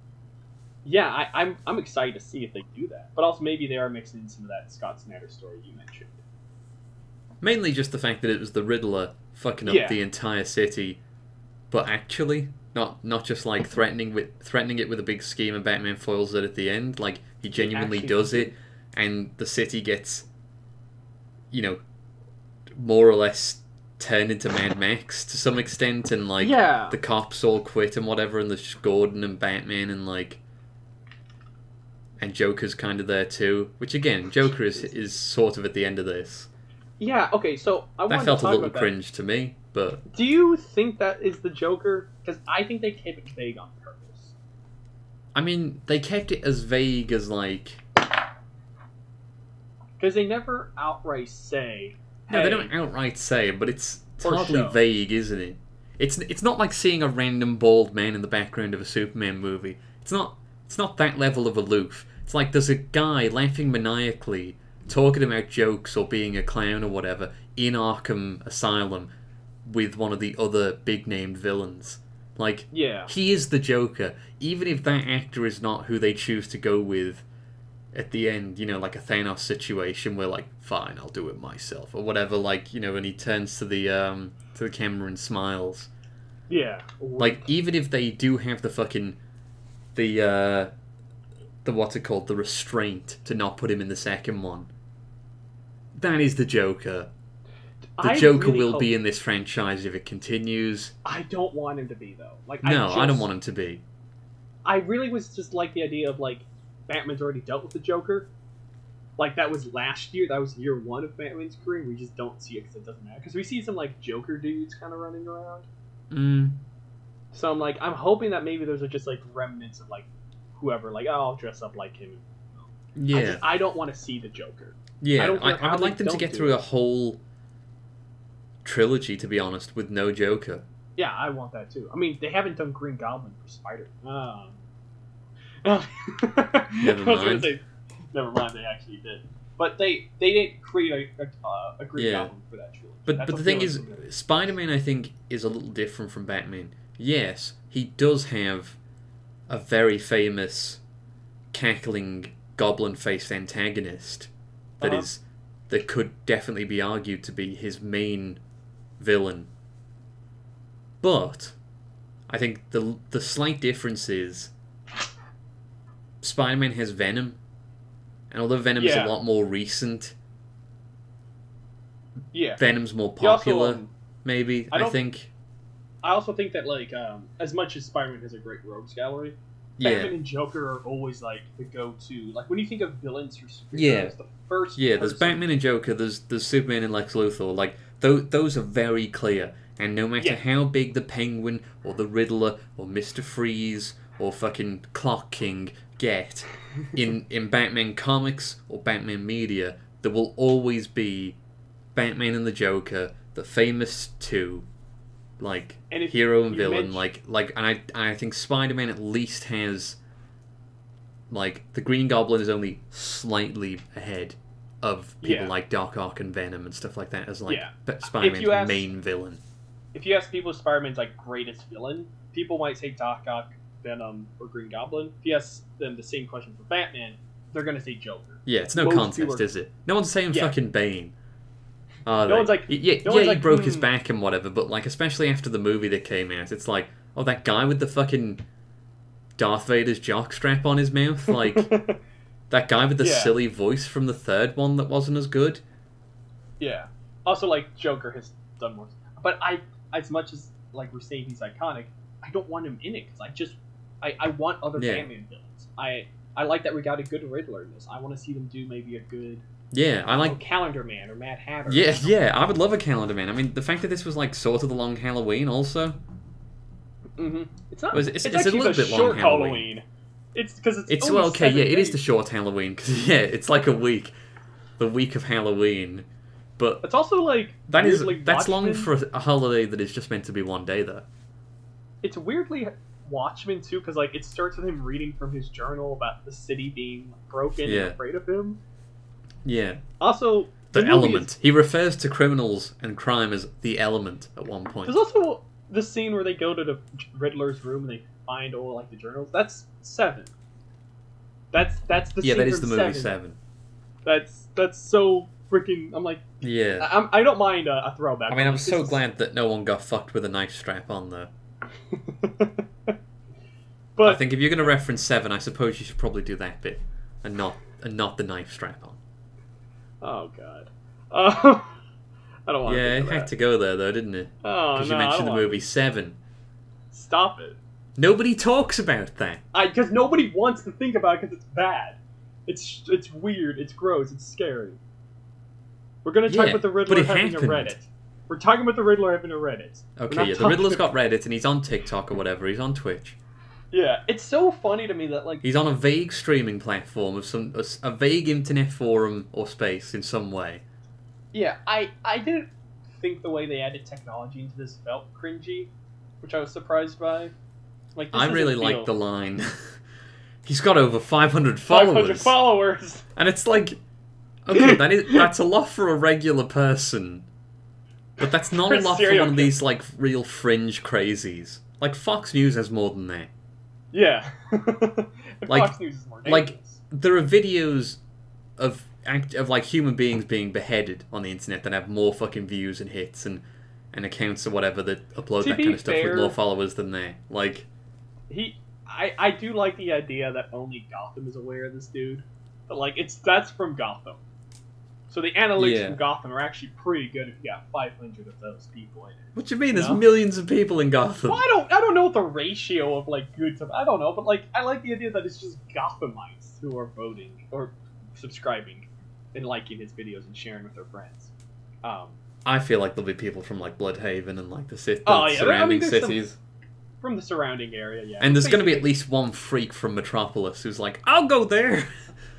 yeah, I, I'm I'm excited to see if they do that. But also maybe they are mixing in some of that Scott Snyder story you mentioned. mainly just the fact that it was the Riddler fucking up Yeah. the entire city, but actually not not just like threatening with threatening it with a big scheme and Batman foils it at the end. Like he genuinely actually does it, and the city gets, you know, more or less turned into Mad Max to some extent, and like yeah, the cops all quit and whatever, and there's Gordon and Batman and like. And Joker's kind of there too, which again, Joker is is sort of at the end of this. yeah. Okay, so I That felt to a little about that. cringe to me, but Do you think that is the Joker? Because I think they kept it vague on purpose. I mean, they kept it as vague as like. Because they never outright say. No, they don't outright say but it's, it's Or hardly show. vague, isn't it? It's it's not like seeing a random bald man in the background of a Superman movie. It's not it's not that level of aloof. It's like there's a guy laughing maniacally, talking about jokes or being a clown or whatever in Arkham Asylum with one of the other big named villains. Like Yeah. he is the Joker, even if that actor is not who they choose to go with at the end, you know, like a Thanos situation where like, fine, I'll do it myself or whatever, like, you know, and he turns to the um to the camera and smiles. Yeah. Like even if they do have the fucking the uh the what's it called, the restraint to not put him in the second one. That is the Joker. The I Joker really will hope- be in this franchise if it continues. I don't want him to be though. Like No, I, I, don't want him to be. I really was just like the idea of like Batman's already dealt with the Joker. Like that was last year. That was year one of Batman's career. We just don't see it because it doesn't matter. Because we see some like Joker dudes kind of running around. Mm, So I'm like, I'm hoping that maybe those are just like remnants of like whoever. Like, oh, I'll dress up like him. I, yeah, just, I don't want to see the Joker. yeah. I, don't I, I would like them to get through it. a whole trilogy, to be honest, with no Joker. Yeah, I want that too. I mean, they haven't done Green Goblin for Spider. Um, (laughs) never mind. Say, never mind. They actually did, but they they didn't create a, a, a Green Yeah. Goblin for that trilogy. But That's but the thing is. Spider-Man, I think, is a little different from Batman. Yes, he does have a very famous cackling goblin-faced antagonist that Uh-huh. is that could definitely be argued to be his main villain. But I think the the slight difference is Spider-Man has Venom, and although Venom's Yeah. a lot more recent, yeah. Venom's more He also, popular. um, maybe I I, think. I also think that like um, as much as Spider-Man has a great rogues gallery, Yeah, Batman and Joker are always like the go-to. Like when you think of villains for superheroes, Yeah. the first yeah. There's Batman and Joker. There's there's Superman and Lex Luthor. Like those those are very clear. And no matter Yeah. how big the Penguin or the Riddler or Mister Freeze or fucking Clock King get (laughs) in in Batman comics or Batman media, there will always be Batman and the Joker, the famous two, like And hero and villain. mention- Like like, and I I think Spider Man at least has like the Green Goblin is only slightly ahead of people Yeah. like Doc Ock and Venom and stuff like that as like Yeah. Spider Man's ask- main villain. if you ask people Spider-Man's like greatest villain, people might say Doc Ock, Venom, or Green Goblin. If you ask them the same question for Batman, they're gonna say Joker. Yeah, it's no Most contest, are- is it? No one's saying Yeah. fucking Bane. Are No they? one's like- yeah, no yeah, he like, broke his "Hmm." back and whatever, but like, especially after the movie that came out, it's like, oh, that guy with the fucking Darth Vader's jockstrap on his mouth, like (laughs) that guy with the Yeah. silly voice from the third one that wasn't as good. yeah. Also, like Joker has done more, but I, as much as like we're saying he's iconic, I don't want him in it because I just, I, I want other Yeah. Batman villains. I, I like that we got a good Riddler in this. I want to see them do maybe a good Yeah, I like. oh, Calendar Man or Mad Hatter. Yeah, yeah, I would love a calendar man. I mean, the fact that this was like sort of the long Halloween, also. hmm It's not. It- it's- it's, it's a little bit long Halloween. Halloween. It's because it's. It's well, okay, yeah, seven it is the short Halloween because (laughs) yeah, it's like a week, the week of Halloween, but It's also like that is that's long for a holiday that is just meant to be one day though. It's weirdly Watchmen too, because like it starts with him reading from his journal about the city being broken Yeah. and afraid of him. Yeah, Also, the, movie element. is- He refers to criminals and crime as the element at one point. there's also the scene where they go to the Riddler's room and they find all like the journals. That's seven. That's that's the yeah, that is the movie seven. Seven. That's that's so freaking. I'm like, Yeah, I, I'm, I don't mind a, a throwback. I mean, I'm Like, so glad that no one got fucked with a knife strap on though. (laughs) but I think if you're going to reference Seven, I suppose you should probably do that bit and not and not the knife strap on. oh god, uh, (laughs) I don't want. Yeah, to it had to go there though, didn't it? Oh Because no, you mentioned the movie Seven. Stop it. Nobody talks about that. I because nobody wants to think about it because it's bad. It's it's weird. It's gross. It's scary. We're gonna talk Yeah, about the Riddler having happened. a Reddit. We're talking about the Riddler having a Reddit. Okay, yeah, the Riddler's about- got Reddit and he's on TikTok or whatever. He's on Twitch. Yeah, it's so funny to me that like He's on a vague streaming platform of some a vague internet forum or space in some way. yeah, I I didn't think the way they added technology into this felt cringy, which I was surprised by. Like I really doesn't like the line. (laughs) he's got over 500 followers. 500 followers, and it's like, okay, that is that's a lot for a regular person, but that's not a lot for one of these like real fringe crazies. Like Fox News has more than that. Yeah. (laughs) Like- Fox News is more like- there are videos of act of like human beings being beheaded on the internet that have more fucking views and hits and and accounts or whatever that upload To that kind of stuff fair- with more followers than they. Like, he I, I do like the idea that only Gotham is aware of this dude. But like it's that's from Gotham. So the analytics Yeah. from Gotham are actually pretty good if you got 500 of those people in it. What do you mean? There's No? millions of people in Gotham. Well, I don't, I don't know what the ratio of like good to, I don't know, but like I like the idea that it's just Gothamites who are voting or subscribing and liking his videos and sharing with their friends. Um, I feel like there'll be people from like Blüdhaven and like the, city, Oh, yeah, I surrounding mean, there's some- cities. From the surrounding area, yeah. And there's going to be at least one freak from Metropolis who's like, "I'll go there."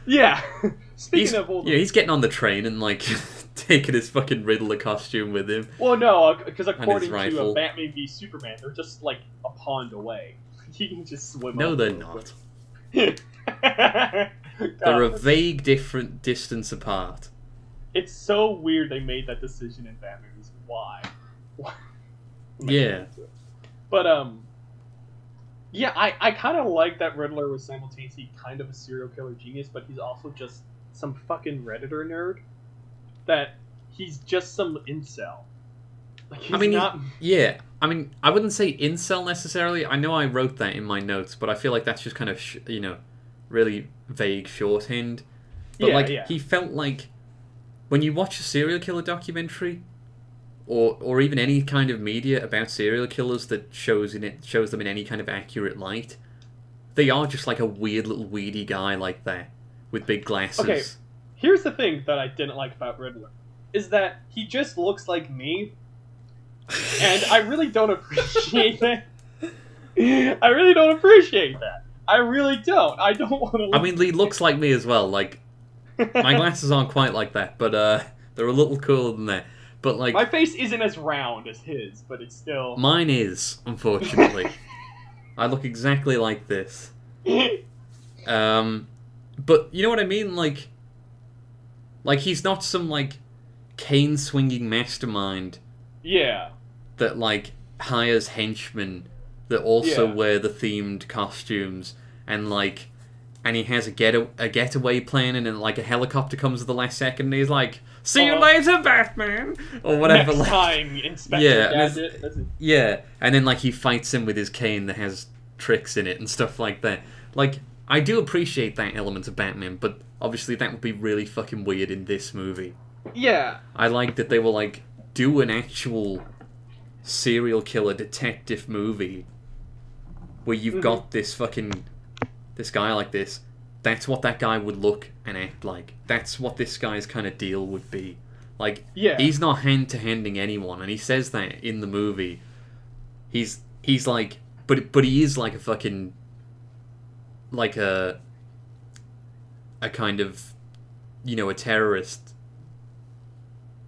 yeah. (laughs) Speaking He's, of all the yeah, he's getting on the train and like (laughs) taking his fucking Riddler costume with him. Well, no, because according to rifle. uh, Batman v Superman, they're just like a pond away. (laughs) You can just swim. No, they're not. They're a vague different distance apart. it's so weird they made that decision in Batman. Why? Why? Yeah. But um, yeah, I I kind of like that Riddler was simultaneously kind of a serial killer genius, but he's also just some fucking redditor nerd. That he's just some incel. Like he's I mean, not. Yeah, I mean, I wouldn't say incel necessarily. I know I wrote that in my notes, but I feel like that's just kind of sh- you know, really vague shorthand. But Yeah, like, yeah. he felt like when you watch a serial killer documentary, or or even any kind of media about serial killers that shows in it shows them in any kind of accurate light, they are just like a weird little weedy guy like that with big glasses. Okay. Here's the thing that I didn't like about Riddler is that he just looks like me, and I really don't appreciate (laughs) that. I really don't appreciate that. I really don't. I don't want to. Look I mean, Lee looks like me as well. Like my (laughs) glasses aren't quite like that, but uh, they're a little cooler than that. But like My face isn't as round as his, but it's still. mine is, unfortunately. (laughs) I look exactly like this. (laughs) Um, but you know what I mean? Like, like he's not some like cane swinging mastermind yeah. that like hires henchmen that also Yeah. wear the themed costumes and like and he has a get a getaway plan and then like a helicopter comes at the last second and he's like see you Uh-huh. later batman or whatever Next like, time, Inspector Yeah, Gadget. Yeah and then like he fights him with his cane that has tricks in it and stuff like that like i do appreciate that element of batman but obviously that would be really fucking weird in this movie Yeah. I like that they will like do an actual serial killer detective movie where you've Mhm. got this fucking this guy like this. That's what that guy would look and act like. That's what this guy's kind of deal would be. Like Yeah. he's not hand to handing anyone, and he says that in the movie. He's he's like, but but he is like a fucking like a a kind of you know a terrorist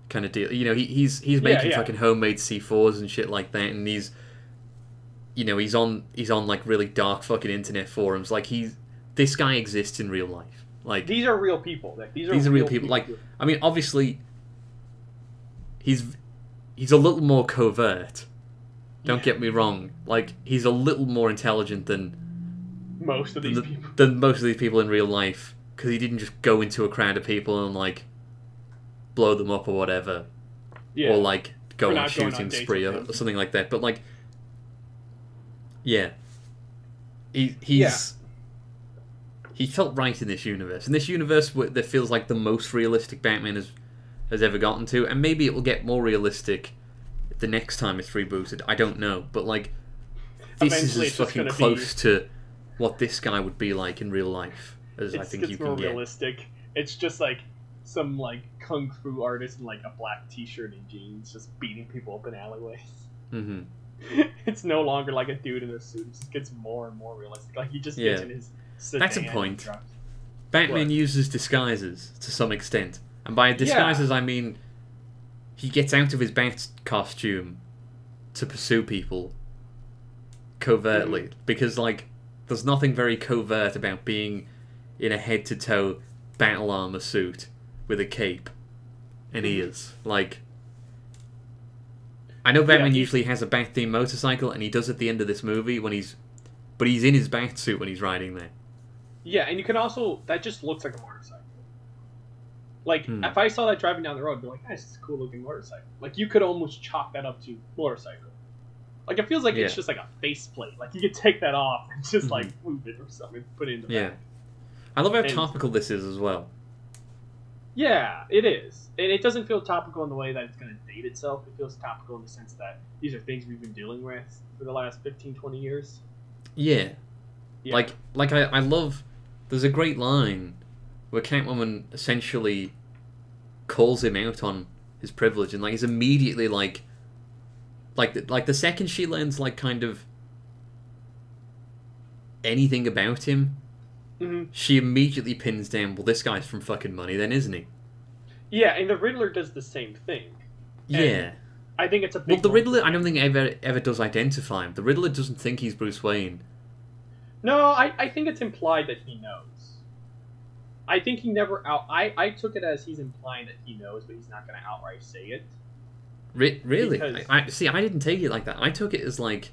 kind of deal. You know, he, he's he's Yeah, making yeah. fucking homemade C4s and shit like that, and he's you know he's on he's on like really dark fucking internet forums. Like he's this guy exists in real life. Like These are real people. Like these are these are real people. Like I mean, obviously he's he's a little more covert. Don't Yeah. get me wrong. Like he's a little more intelligent than most of these the- people. than most of these people in real life because he didn't just go into a crowd of people and like blow them up or whatever, Yeah. or like go on a going on shooting spree or, or something like that. But like, yeah, he he's. He felt right in this universe. In this universe, that feels like the most realistic Batman has has ever gotten to, and maybe it will get more realistic the next time it's rebooted. I don't know, but like, this Eventually is as fucking gonna be- close to what this guy would be like in real life as I think it's you more can get. realistic. It's just like some like kung fu artist in like a black T-shirt and jeans, just beating people up in alleyways. hmm (laughs) it's no longer like a dude in a suit. It just gets more and more realistic. Like he just Yeah. gets in his. That's a point. Batman What? uses disguises to some extent, and by disguises I mean he gets out of his bat costume to pursue people covertly Mm-hmm. because like there's nothing very covert about being in a head to toe battle armor suit with a cape and Mhm. ears like I know Batman he- usually has a bat themed motorcycle and he does at the end of this movie when he's but he's in his bat suit when he's riding there. Yeah, and you can also that just looks like a motorcycle. Like Hmm. if I saw that driving down the road, I'd be like, "Nice, it's a cool looking motorcycle." Like you could almost chalk that up to motorcycle. Like it feels like it's just like a faceplate. Like you could take that off and just Mhm. like move it or something, put it in the Yeah. back. I love how And- topical this is as well. Yeah, it is. And it doesn't feel topical in the way that it's going to date itself. It feels topical in the sense that these are things we've been dealing with for the last 15, 20 years. Yeah, Yeah. like like I, I love. There's a great line where Catwoman essentially calls him out on his privilege, and like he's immediately like, like the, like the second she learns like kind of anything about him, hmm she immediately pins down. Well, this guy's from fucking money, then, isn't he? Yeah, and the Riddler does the same thing. Yeah. I think it's a Well, the. Riddler, I don't think ever ever does identify him. The Riddler doesn't think he's Bruce Wayne. No, I, I think it's implied that he knows. I think he never out. I, I took it as he's implying that he knows, but he's not going to outright say it. Re- really? Because- I, I see. I didn't take it like that. I took it as like.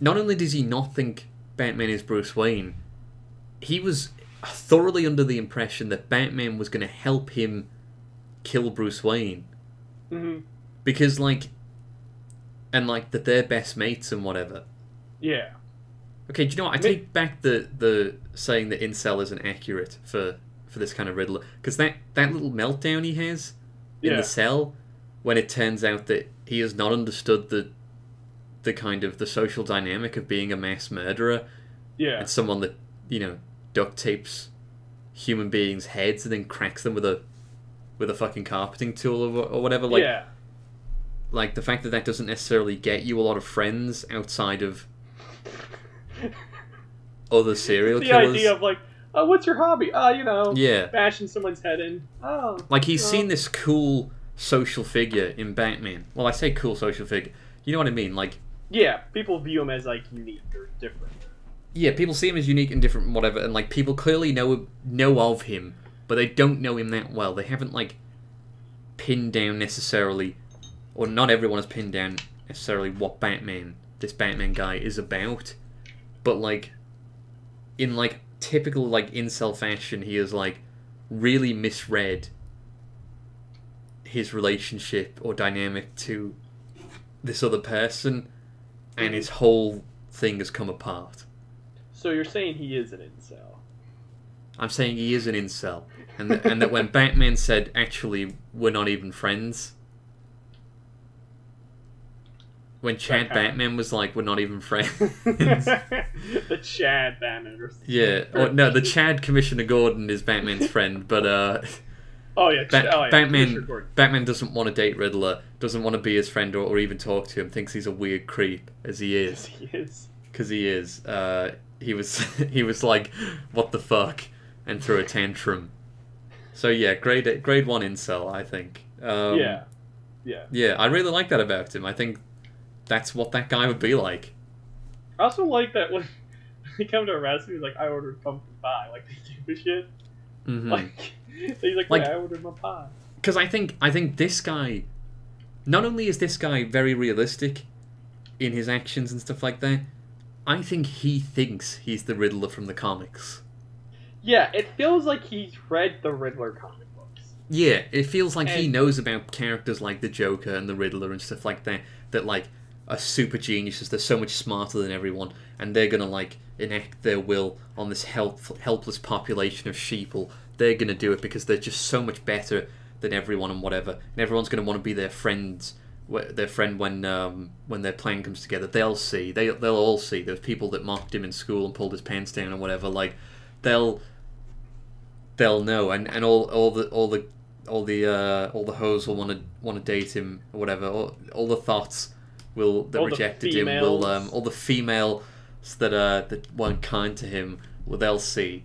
Not only does he not think Batman is Bruce Wayne, he was thoroughly under the impression that Batman was going to help him kill Bruce Wayne hmm because, like, and like that they're best mates and whatever. Yeah. Okay, do you know what? I take back the the saying that incel isn't accurate for for this kind of Riddler because that that little meltdown he has in Yeah. the cell when it turns out that he has not understood the the kind of the social dynamic of being a mass murderer Yeah. and someone that you know duct tapes human beings' heads and then cracks them with a with a fucking carpeting tool or, or whatever. Like yeah. like the fact that that doesn't necessarily get you a lot of friends outside of other serial the killers. (laughs) The idea of like, oh, what's your hobby? Oh, you know, yeah, bashing someone's head in. Oh, like he's seen this cool social figure in Batman. Well, I say cool social figure. You know what I mean? Like, yeah. People view him as like unique or different. yeah, people see him as unique and different, and whatever, and like people clearly know know of him, but they don't know him that well. They haven't like pinned down necessarily, or not everyone has pinned down necessarily what Batman, this Batman guy, is about. But like, in like typical like incel fashion, he is like really misread his relationship or dynamic to this other person, and his whole thing has come apart. So you're saying he is an incel? I'm saying he is an incel, and th- and that when Batman said, "Actually, we're not even friends," when Chad kinda- Batman was like, "We're not even friends," (laughs) the Chad Batman. Or yeah, or no, the (laughs) Chad Commissioner Gordon is Batman's friend, but uh, (laughs) Oh yeah, Ba- oh, yeah. Batman Batman doesn't want to date Riddler, doesn't want to be his friend or, or even talk to him, thinks he's a weird creep as he is. He is. because he is. Uh, he was he was like, "What the fuck," and threw a tantrum. So yeah, grade grade one incel, I think. Um, yeah, yeah. yeah, I really like that about him. I think that's what that guy would be like. I also like that when (laughs) they come to arrest me, he's like, "I ordered pumpkin pie." Like (laughs) they give a shit. Because Like (laughs) he's like, Like- "Yeah, I ordered my pie." Because I think I think this guy, not only is this guy very realistic in his actions and stuff like that, I think he thinks he's the Riddler from the comics. Yeah, it feels like he's read the Riddler comic books. Yeah, it feels like he knows about characters like the Joker and the Riddler and stuff like that. That like are super geniuses. They're so much smarter than everyone, and they're gonna like enact their will on this help, helpless population of sheeple. They're gonna do it because they're just so much better than everyone and whatever. And everyone's gonna want to be their friends. Their friend when um, when their plan comes together, they'll see. They they'll all see. There's people that mocked him in school and pulled his pants down and whatever. Like they'll they'll know, and, and all all the all the all the uh, all the hoes will want to want to date him or whatever. All, all the thoughts will that All rejected him will um, all the females that uh, that weren't kind to him. Well, they'll see,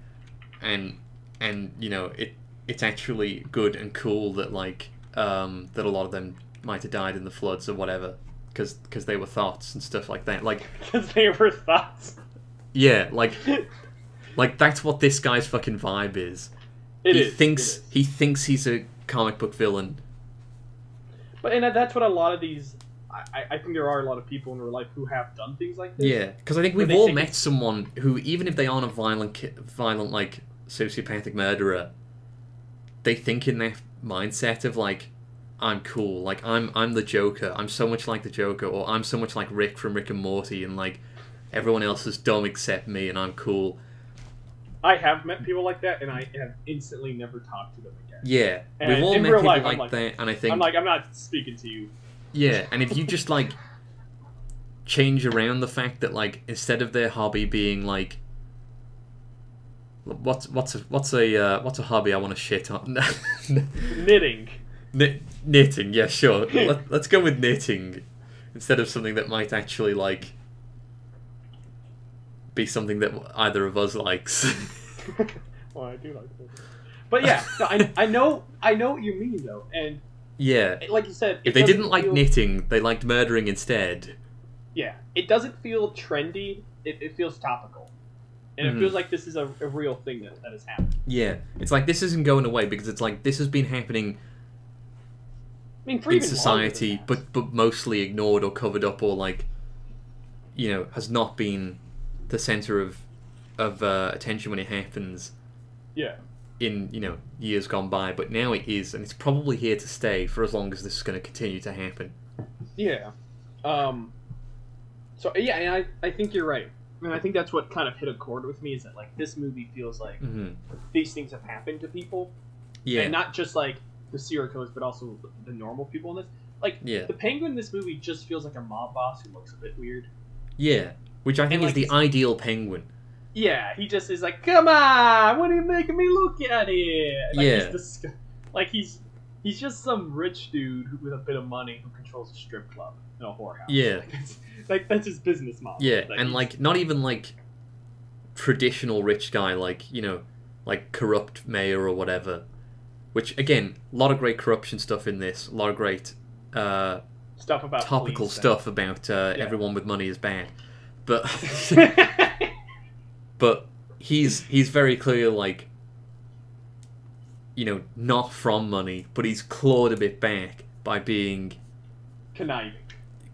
and and you know it it's actually good and cool that like um, that a lot of them might have died in the floods or whatever because they were thoughts and stuff like that. Like (laughs) Because they were thoughts. yeah, like (laughs) like that's what this guy's fucking vibe is It he is, thinks is. he thinks he's a comic book villain. But and that's what a lot of these. I, I think there are a lot of people in real life who have done things like this. Yeah, because I think we've all met someone who, even if they aren't a violent, violent like sociopathic murderer, they think in their mindset of like, I'm cool, like I'm I'm the Joker, I'm so much like the Joker, or I'm so much like Rick from Rick and Morty, and like everyone else is dumb except me, and I'm cool. I have met people like that, and I have instantly never talked to them again. Yeah, And we've all met real people life, like, like- that, and I think I'm like, I'm not speaking to you. Yeah, and if you just like change around the fact that like instead of their hobby being like what's what's a what's a uh, what's a hobby I want to shit on (laughs) Knitting. Knit, knitting, yeah, sure. Let, let's go with knitting instead of something that might actually like be something that either of us likes. (laughs) well, I do like this. But yeah, I, I know I know what you mean though, and yeah. like you said, If they didn't like feel- knitting, they liked murdering instead. yeah, it doesn't feel trendy. It, it feels topical, and Mhm. it feels like this is a, a real thing that, that has happened. Yeah. It's like this isn't going away because it's like this has been happening I mean, in society but but mostly ignored or covered up or like you know, has not been the center of of uh, attention when it happens. yeah, in you know years gone by, but now it is, and it's probably here to stay for as long as this is going to continue to happen. yeah. Um. So yeah, and I I think you're right, and I think that's what kind of hit a chord with me is that like this movie feels like hmm these things have happened to people, Yeah, and not just like the serial killers, but also the normal people in this. Like yeah, the penguin in this movie just feels like a mob boss who looks a bit weird. yeah. Which I think And, is like, the ideal penguin. Yeah, he just is like, "Come on, what are you making me look at here?" Like, Yeah. he's disg- like he's he's just some rich dude with a bit of money who controls a strip club in a whorehouse. Yeah. (laughs) like, like that's his business model. Yeah, and like not even like traditional rich guy, like you know, like corrupt mayor or whatever. Which again, a lot of great corruption stuff in this. A lot of great uh, stuff about topical stuff about uh, Yeah. everyone with money is bad, but. (laughs) (laughs) but he's he's very clear like you know not from money but he's clawed a bit back by being conniving.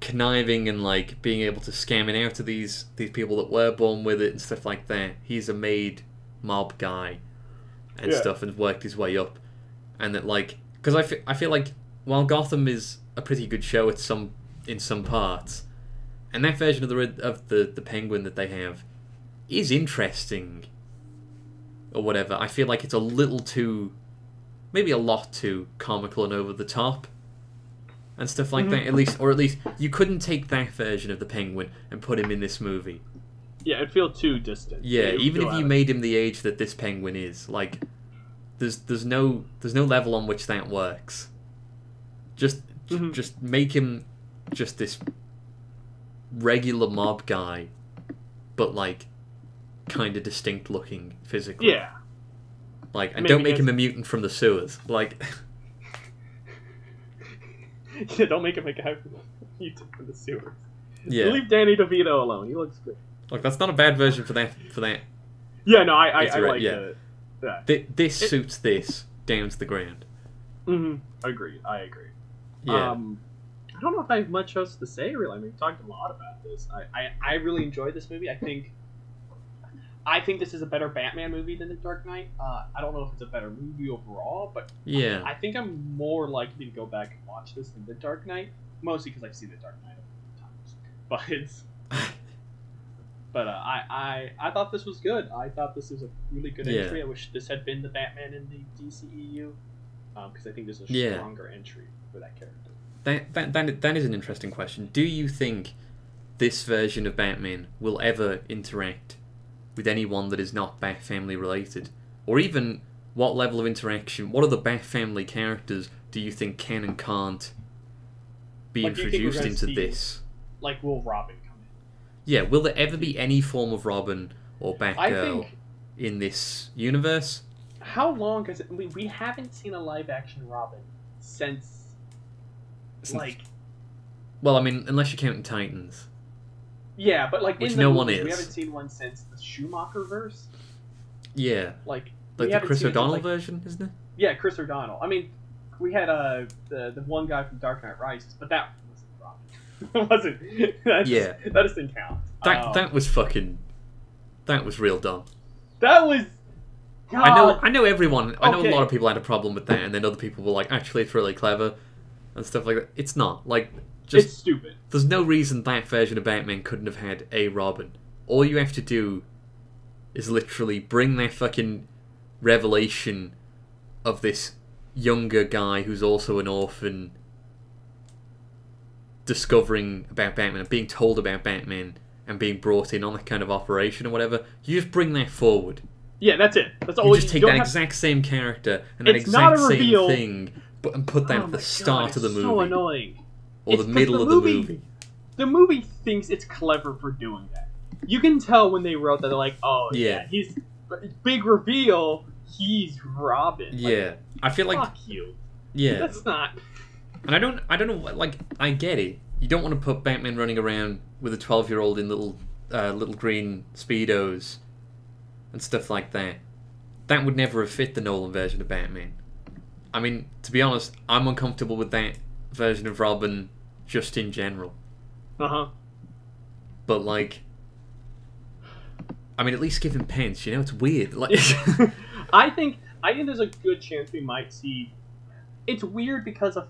conniving and like being able to scam it out of these these people that were born with it and stuff like that he's a made mob guy and Yeah. stuff and worked his way up and that like because I fe- I feel like while Gotham is a pretty good show at some in some parts and that version of the of the the penguin that they have is interesting or whatever I feel like it's a little too maybe a lot too comical and over the top and stuff like that. At least, or at least, you couldn't take that version of the Penguin and put him in this movie. Yeah, it'd feel too distant. Yeah, It even if you made him the age that this Penguin is, like, there's there's no there's no level on which that works. Just Mhm. just make him just this regular mob guy, but like kind of distinct looking physically. yeah, like and Maybe don't make as- him a mutant from the sewers. Like, (laughs) yeah, don't make him a hype. You took in the sewers. yeah, Leave Danny DeVito alone. He looks good. like that's not a bad version for that for that Yeah, no, I I, I like yeah. the that. Th- this It- suits this down to the ground. hmm Agreed. I agree. Yeah, Um, I don't know if I have much else to say. Really, I mean, we've talked a lot about this. I, I, I really enjoyed this movie. I think, I think this is a better Batman movie than The Dark Knight. Uh, I don't know if it's a better movie overall, but yeah, I think I'm more likely to go back and watch this than The Dark Knight, mostly because I've seen The Dark Knight a times. (laughs) But it's, (laughs) but uh, I, I, I thought this was good. I thought this was a really good Yeah. entry. I wish this had been the Batman in the DCEU, because I think this is a Yeah. stronger entry for that character. that, that that that is an interesting question. Do you think this version of Batman will ever interact with anyone that is not Bat family related, or even what level of interaction? What are the Bat family characters do you think can and can't be Like, do you think we're introduced into see- this? Like, will Robin come in? Yeah, will there ever be any form of Robin or Batgirl think in this universe? how long has it? We, we haven't seen a live action Robin since like Well, I mean, unless you're counting Titans. Yeah, but like Which in the no one movies, We haven't seen one since the Schumacher verse. Yeah, Like like the Chris O'Donnell like- version, isn't it? Yeah, Chris O'Donnell. I mean, we had uh the the one guy from Dark Knight Rises, but that wasn't Robin. (laughs) wasn't. That Yeah. that just didn't count. That Um, that was fucking. That was real dumb. that was. God. I know. I know everyone. I know a lot of people had a problem with that, and then other people were like, "Actually, it's really clever," and stuff like that. It's not. Like, just it's stupid. there's no reason that version of Batman couldn't have had a Robin. All you have to do is literally bring their fucking revelation of this younger guy who's also an orphan discovering about Batman and being told about Batman and being brought in on that kind of operation or whatever. You just bring that forward. Yeah, that's it. That's all You just take don't that have- exact same character and that exact same thing, but and put that Oh at the start God, of the movie So annoying. Or It's the middle the of the movie- movie. The movie thinks it's clever for doing that. You can tell when they wrote that they're like, oh yeah, Yeah. he's big reveal. He's Robin. Like, Yeah, I feel like fuck you. yeah, That's not. and I don't, I don't know, like I get it. You don't want to put Batman running around with a twelve-year-old in little, uh, little green speedos, and stuff like that. That would never have fit the Nolan version of Batman. I mean, to be honest, I'm uncomfortable with that version of Robin just in general. Uh huh. But like, I mean, at least give him pants. You know, it's weird. Like, (laughs) (laughs) I think I think there's a good chance we might see. It's weird because of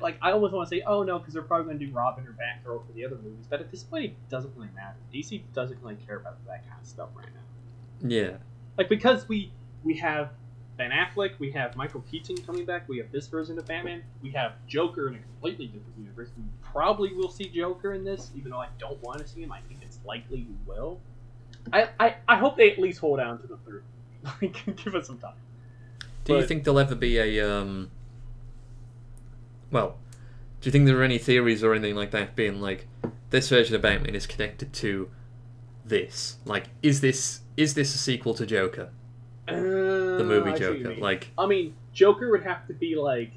like I almost want to say oh no because they're probably going to do Robin or Batgirl for the other movies, but at this point it doesn't really matter. DC doesn't really care about that kind of stuff right now. yeah, Like because we we have Ben Affleck, we have Michael Keaton coming back, we have this version of Batman, we have Joker in a completely different universe. We probably will see Joker in this, even though I don't want to see him. I think it's likely we will. I, I, I hope they at least hold on to the third. (laughs) Like, give us some time. Do you think there'll ever be a um? Well, do you think there are any theories or anything like that being like this version of Batman is connected to this? Like, is this is this a sequel to Joker, the the movie Joker? Like, I mean, Joker would have to be like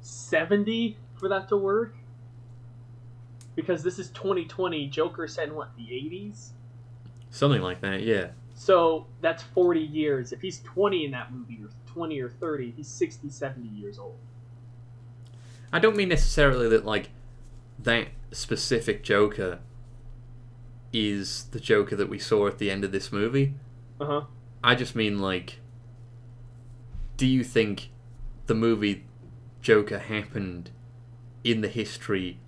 seventy for that to work. Because this is 2020, Joker said in what the 80s. something like that? Yeah. So that's 40 years. If he's 20 in that movie, or 20 or 30, he's 60, 70 years old. I don't mean necessarily that like that specific Joker is the Joker that we saw at the end of this movie. Uh huh. I just mean like do you think the movie Joker happened in the history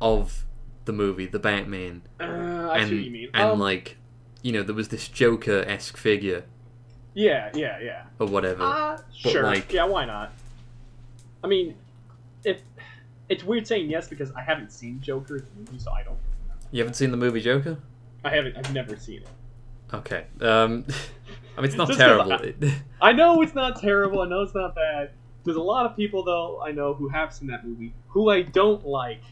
of the movie The Batman Uh, I and see what you mean. and Um, like you know there was this Joker esque figure yeah, yeah, yeah. or whatever. Uh, But, sure. like- yeah, why not? I mean, if it's weird saying yes because I haven't seen Joker the movie, so I don't. you haven't seen the movie Joker? I haven't. I've never seen it. Okay. Um (laughs) I mean it's not Just terrible. I- I know it's not terrible. I know it's not bad. There's a lot of people though I know who have seen that movie who I don't like,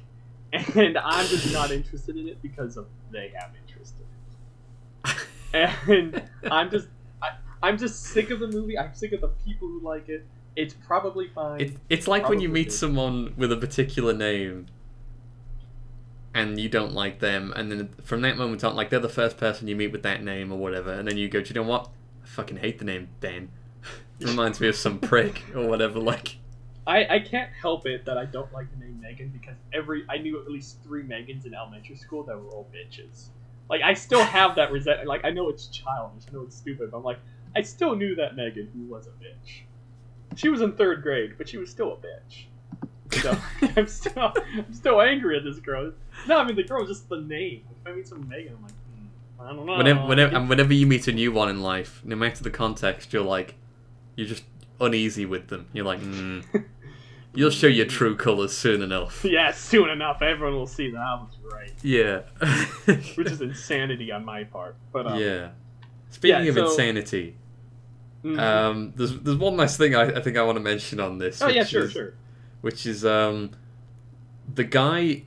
and I'm just not interested in it because of they have interest in it. And I'm just I, I'm just sick of the movie. I'm sick of the people who like it. It's probably fine. It, it's like when you meet did. someone with a particular name and you don't like them, and then from that moment on, like they're the first person you meet with that name or whatever, and then you go, Do you know what? Fucking hate the name Dan. (laughs) It reminds me of some prick or whatever. Like, I, I can't help it that I don't like the name Megan because every I knew at least three Megans in elementary school that were all bitches. Like I still have that resentment. Like I know it's childish, I know it's stupid, but I'm like I still knew that Megan who was a bitch. She was in third grade, but she was still a bitch. So (laughs) I'm still I'm still angry at this girl. No, I mean the girl was just the name. If I meet some Megan, I'm like, I don't know. whenever, whenever, and whenever you meet a new one in life, no matter the context, you're like, you're just uneasy with them. You're like, mm, (laughs) you'll show your true colors soon enough. (laughs) yeah, soon enough, everyone will see that I was right, Yeah. (laughs) which is insanity on my part. But um, yeah. Speaking yeah, of so- insanity, mhm. Um, there's there's one last thing I, I think I want to mention on this. oh yeah, sure, is, sure. Which is um, the guy,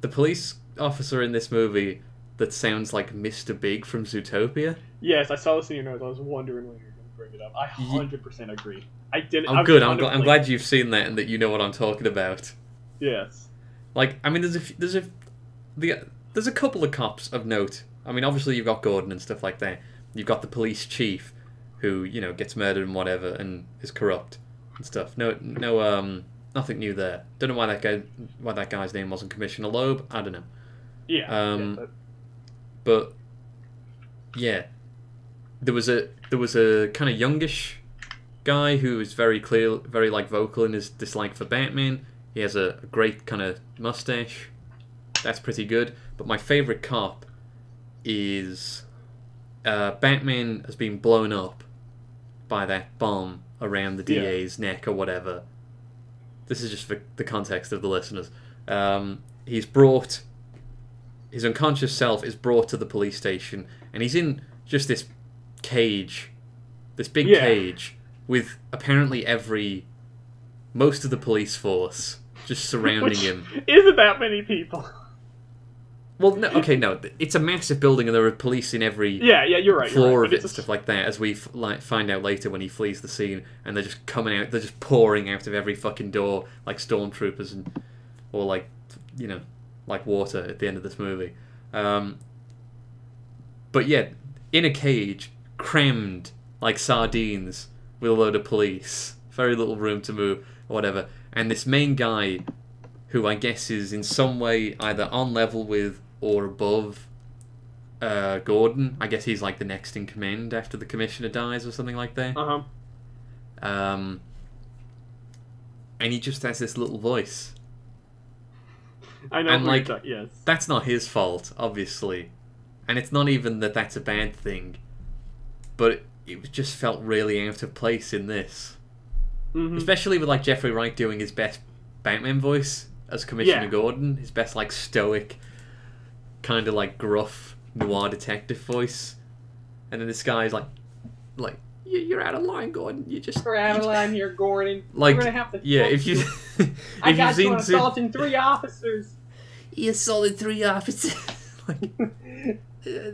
the police officer in this movie that sounds like Mr. Big from Zootopia. Yes, I saw this in your notes. I was wondering when you were going to bring it up. I hundred percent agree. I didn't. I'm I good. I'm, gl- I'm glad you've seen that and that you know what I'm talking about. Yes. Like, I mean, there's a there's a the there's a couple of cops of note. I mean, obviously you've got Gordon and stuff like that. You've got the police chief, who you know gets murdered and whatever, and is corrupt and stuff. No, no, um, nothing new there. Don't know why that guy, why that guy's name wasn't Commissioner Loeb. I don't know, Yeah. Um, yeah, but- yeah, there was a there was a kind of youngish guy who was very clear, very like vocal in his dislike for Batman. He has a, a great kind of mustache. That's pretty good. But my favorite cop is uh, Batman has been blown up by that bomb around the Yeah. DA's neck or whatever. This is just for the context of the listeners. Um, he's brought his unconscious self is brought to the police station, and he's in just this cage, this big Yeah. cage with apparently every most of the police force just surrounding Which him. Isn't that many people? Well, no, okay, no, it's a massive building, and there are police in every Yeah, yeah, you're right. you're floor right. of it and stuff like that. As we f- like find out later when he flees the scene, and they're just coming out, they're just pouring out of every fucking door like stormtroopers and or like you know like water at the end of this movie. Um, but yeah, in a cage, crammed like sardines with a load of police, very little room to move or whatever. And this main guy, who I guess is in some way either on level with or above uh, Gordon. I guess he's like the next in command after the commissioner dies or something like that. Uh-huh. Um, and he just has this little voice. I know And, like- you're yes. That's not his fault, obviously, and it's not even that that's a bad thing. But it just felt really out of place in this, Mhm. especially with like Jeffrey Wright doing his best Batman voice as Commissioner Yeah. Gordon, his best like stoic, kind of like gruff noir detective voice, and then this guy's like, like "You- you're out of line, Gordon. You're just We're out of line here, Gordon. (laughs) Like, We're gonna have to. Yeah, if you (laughs) if I got you've you seen on Su- assaulting three officers. he assaulted three officers, (laughs) like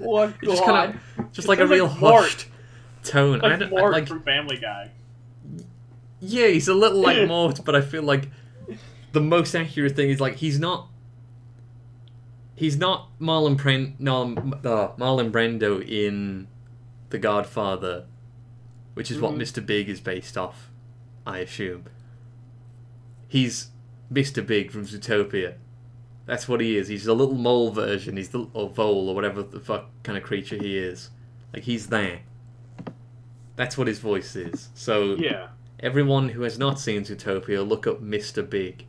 What It just kinda- just like a real like Mort. hushed tone. I Like don't, Mort like from Family Guy. yeah, he's a little like Mort, but I feel like the most accurate thing is like he's not. He's not Marlon Pren- no, uh, Marlon Brando in The Godfather, which is what. Mm. Mr. Big is based off, I assume. He's Mr. Big from Zootopia. That's what he is. He's a little mole version. He's the or vole or whatever the fuck kind of creature he is. Like he's there. That's what his voice is. So Yeah, everyone who has not seen Zootopia, look up Mr. Big.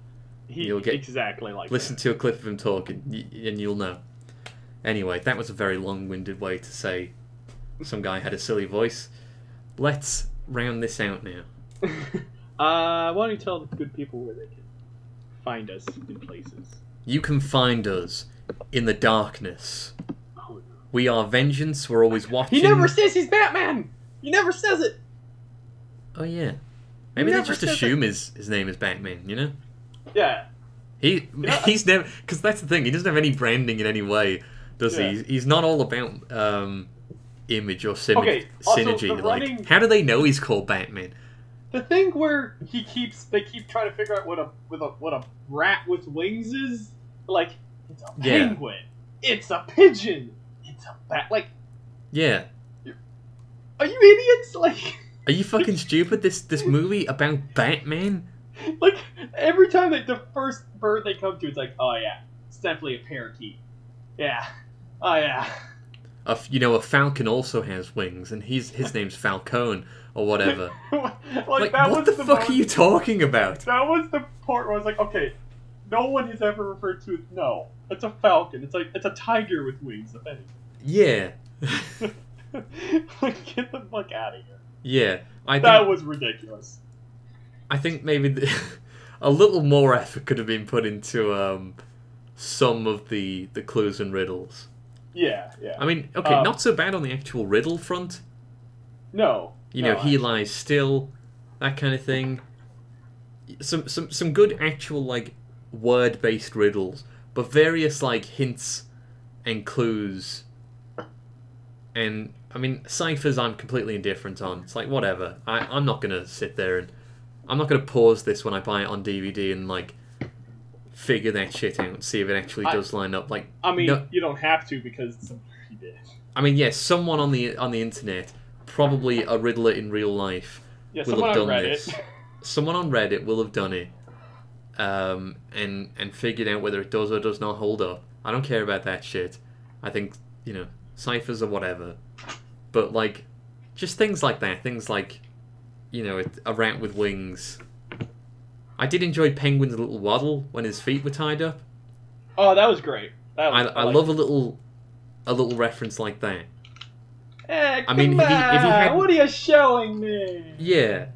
he You'll get- exactly like. Listen that. to a clip of him talking, and you'll know. Anyway, that was a very long-winded way to say some guy had a silly voice. Let's round this out now. (laughs) uh, why don't you tell the good people where they can find us in places? You can find us in the darkness. Oh, no. We are vengeance. We're always watching. He never says he's Batman. He never says it. Oh yeah. Maybe they just assume his his name is Batman. You know. Yeah. He Yeah. he's never because that's the thing. He doesn't have any branding in any way, does Yeah. he? He's, he's not all about um, image or sim- Okay, synergy. like, running- how do they know he's called Batman? The thing where he keeps they keep trying to figure out what a with a what a rat with wings is like it's a Yeah. penguin, it's a pigeon, it's a bat. Like, Yeah. are you idiots? Like, Are you fucking (laughs) stupid? This this movie about Batman? like every time that the first bird they come to, it's like, oh yeah, it's definitely a parakeet. Yeah, oh yeah. A you know, a falcon also has wings, and he's his name's Falcone or whatever. (laughs) like, like, what was the, fuck are you talking about? That was the part where I was like, okay, no one has ever referred to it. No, it's a falcon. It's like it's a tiger with wings. If anything. Yeah, (laughs) (laughs) like, get the fuck out of here. yeah. I think That was ridiculous. I think maybe the, a little more effort could have been put into um, some of the the clues and riddles. Yeah, yeah. I mean, okay, Um, not so bad on the actual riddle front. no. You no, know, he I- lies still, that kind of thing. Some some some good actual like word based riddles, but various like hints and clues. And I mean, ciphers I'm completely indifferent on. It's like whatever. I I'm not gonna sit there and I'm not gonna pause this when I buy it on DVD and like figure that shit out see if it actually I- does line up. Like I mean, no- you don't have to because did. I mean, yes, someone on the on the internet, probably a riddler in real life, Yeah, will have done Reddit. this. (laughs) Someone on Reddit will have done it, um, and and figured out whether it does or does not hold up. I don't care about that shit. I think you know ciphers or whatever, but like, just things like that. Things like, you know, a rat with wings. I did enjoy Penguin's little waddle when his feet were tied up. Oh, that was great. That I, was, I like- love a little, a little reference like that. Eh, I mean, if he- if he had- what are you showing me? Yeah.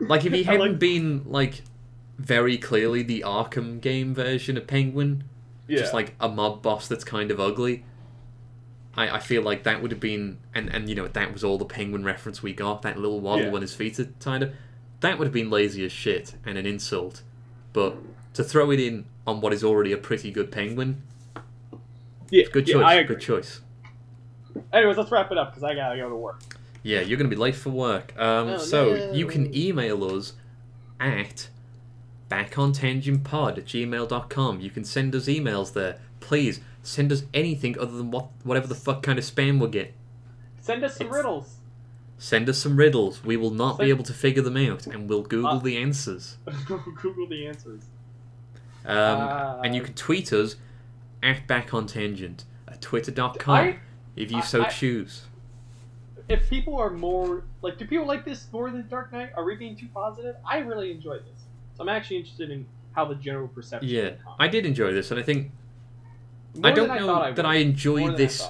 Like if he (laughs) hadn't like- been like very clearly the Arkham game version of Penguin, Yeah. just like a mob boss that's kind of ugly. I, I feel like that would have been and, and you know that was all the penguin reference we got, that little waddle Yeah. when his feet are tied up. That would have been lazy as shit and an insult. But to throw it in on what is already a pretty good penguin, yeah, good yeah, choice. I agree. good choice. Anyways, let's wrap it up because I gotta go to work. Yeah, you're going to be late for work. Um, Oh, so no. you can email us at backontangentpod at gmail.com. You can send us emails there. Please send us anything other than what whatever the fuck kind of spam we'll get. Send us some It's- riddles. Send us some riddles. We will not be able to figure them out, and we'll Google Uh, the answers. (laughs) Google the answers. Um, uh, and you can tweet us at backontangent at twitter.com I, if you I- so I- choose. if people are more like, do people like this more than Dark Knight? Are we being too positive? I really enjoyed this, so I'm actually interested in how the general perception. Yeah, of the comic. I did enjoy this, and I think More I don't know that. I I this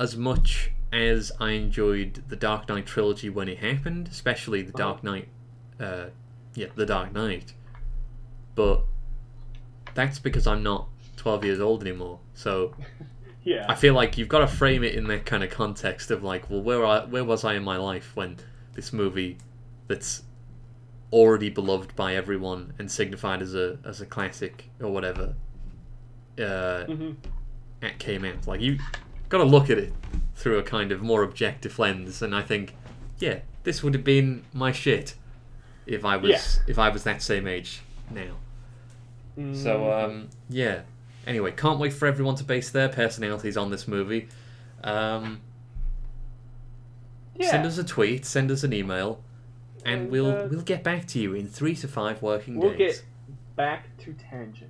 as much as I enjoyed the Dark Knight trilogy when it happened, especially the Uh-huh. Dark Knight, uh, yeah, the Dark Knight. But that's because I'm not 12 years old anymore. So (laughs) Yeah, I feel like you've got to frame it in that kind of context of like, well, where I, where was I in my life when this movie that's already beloved by everyone and signified as a as a classic or whatever uh, Mhm. it came out. Like you got to look at it through a kind of more objective lens, and I think, yeah, this would have been my shit if I was Yeah. if I was that same age now. So Mm. um, yeah. Anyway, can't wait for everyone to base their personalities on this movie. Um, yeah. Send us a tweet, send us an email, and And, we'll uh, we'll get back to you in three to five working We'll days. get back to tangents.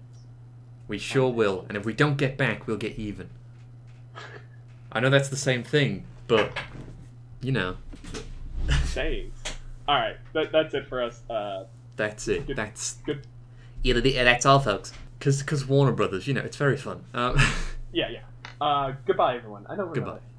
We sure will, and if we don't get back, we'll get even. I know that's the same thing, but you know, Thanks. All right, that, that's it for us. Uh, that's it. Good- That's good. Yeah, that's all, folks. Because Warner Brothers, you know, it's very fun. Um, (laughs) Yeah, yeah. Uh, goodbye, everyone. I know we're Goodbye. not-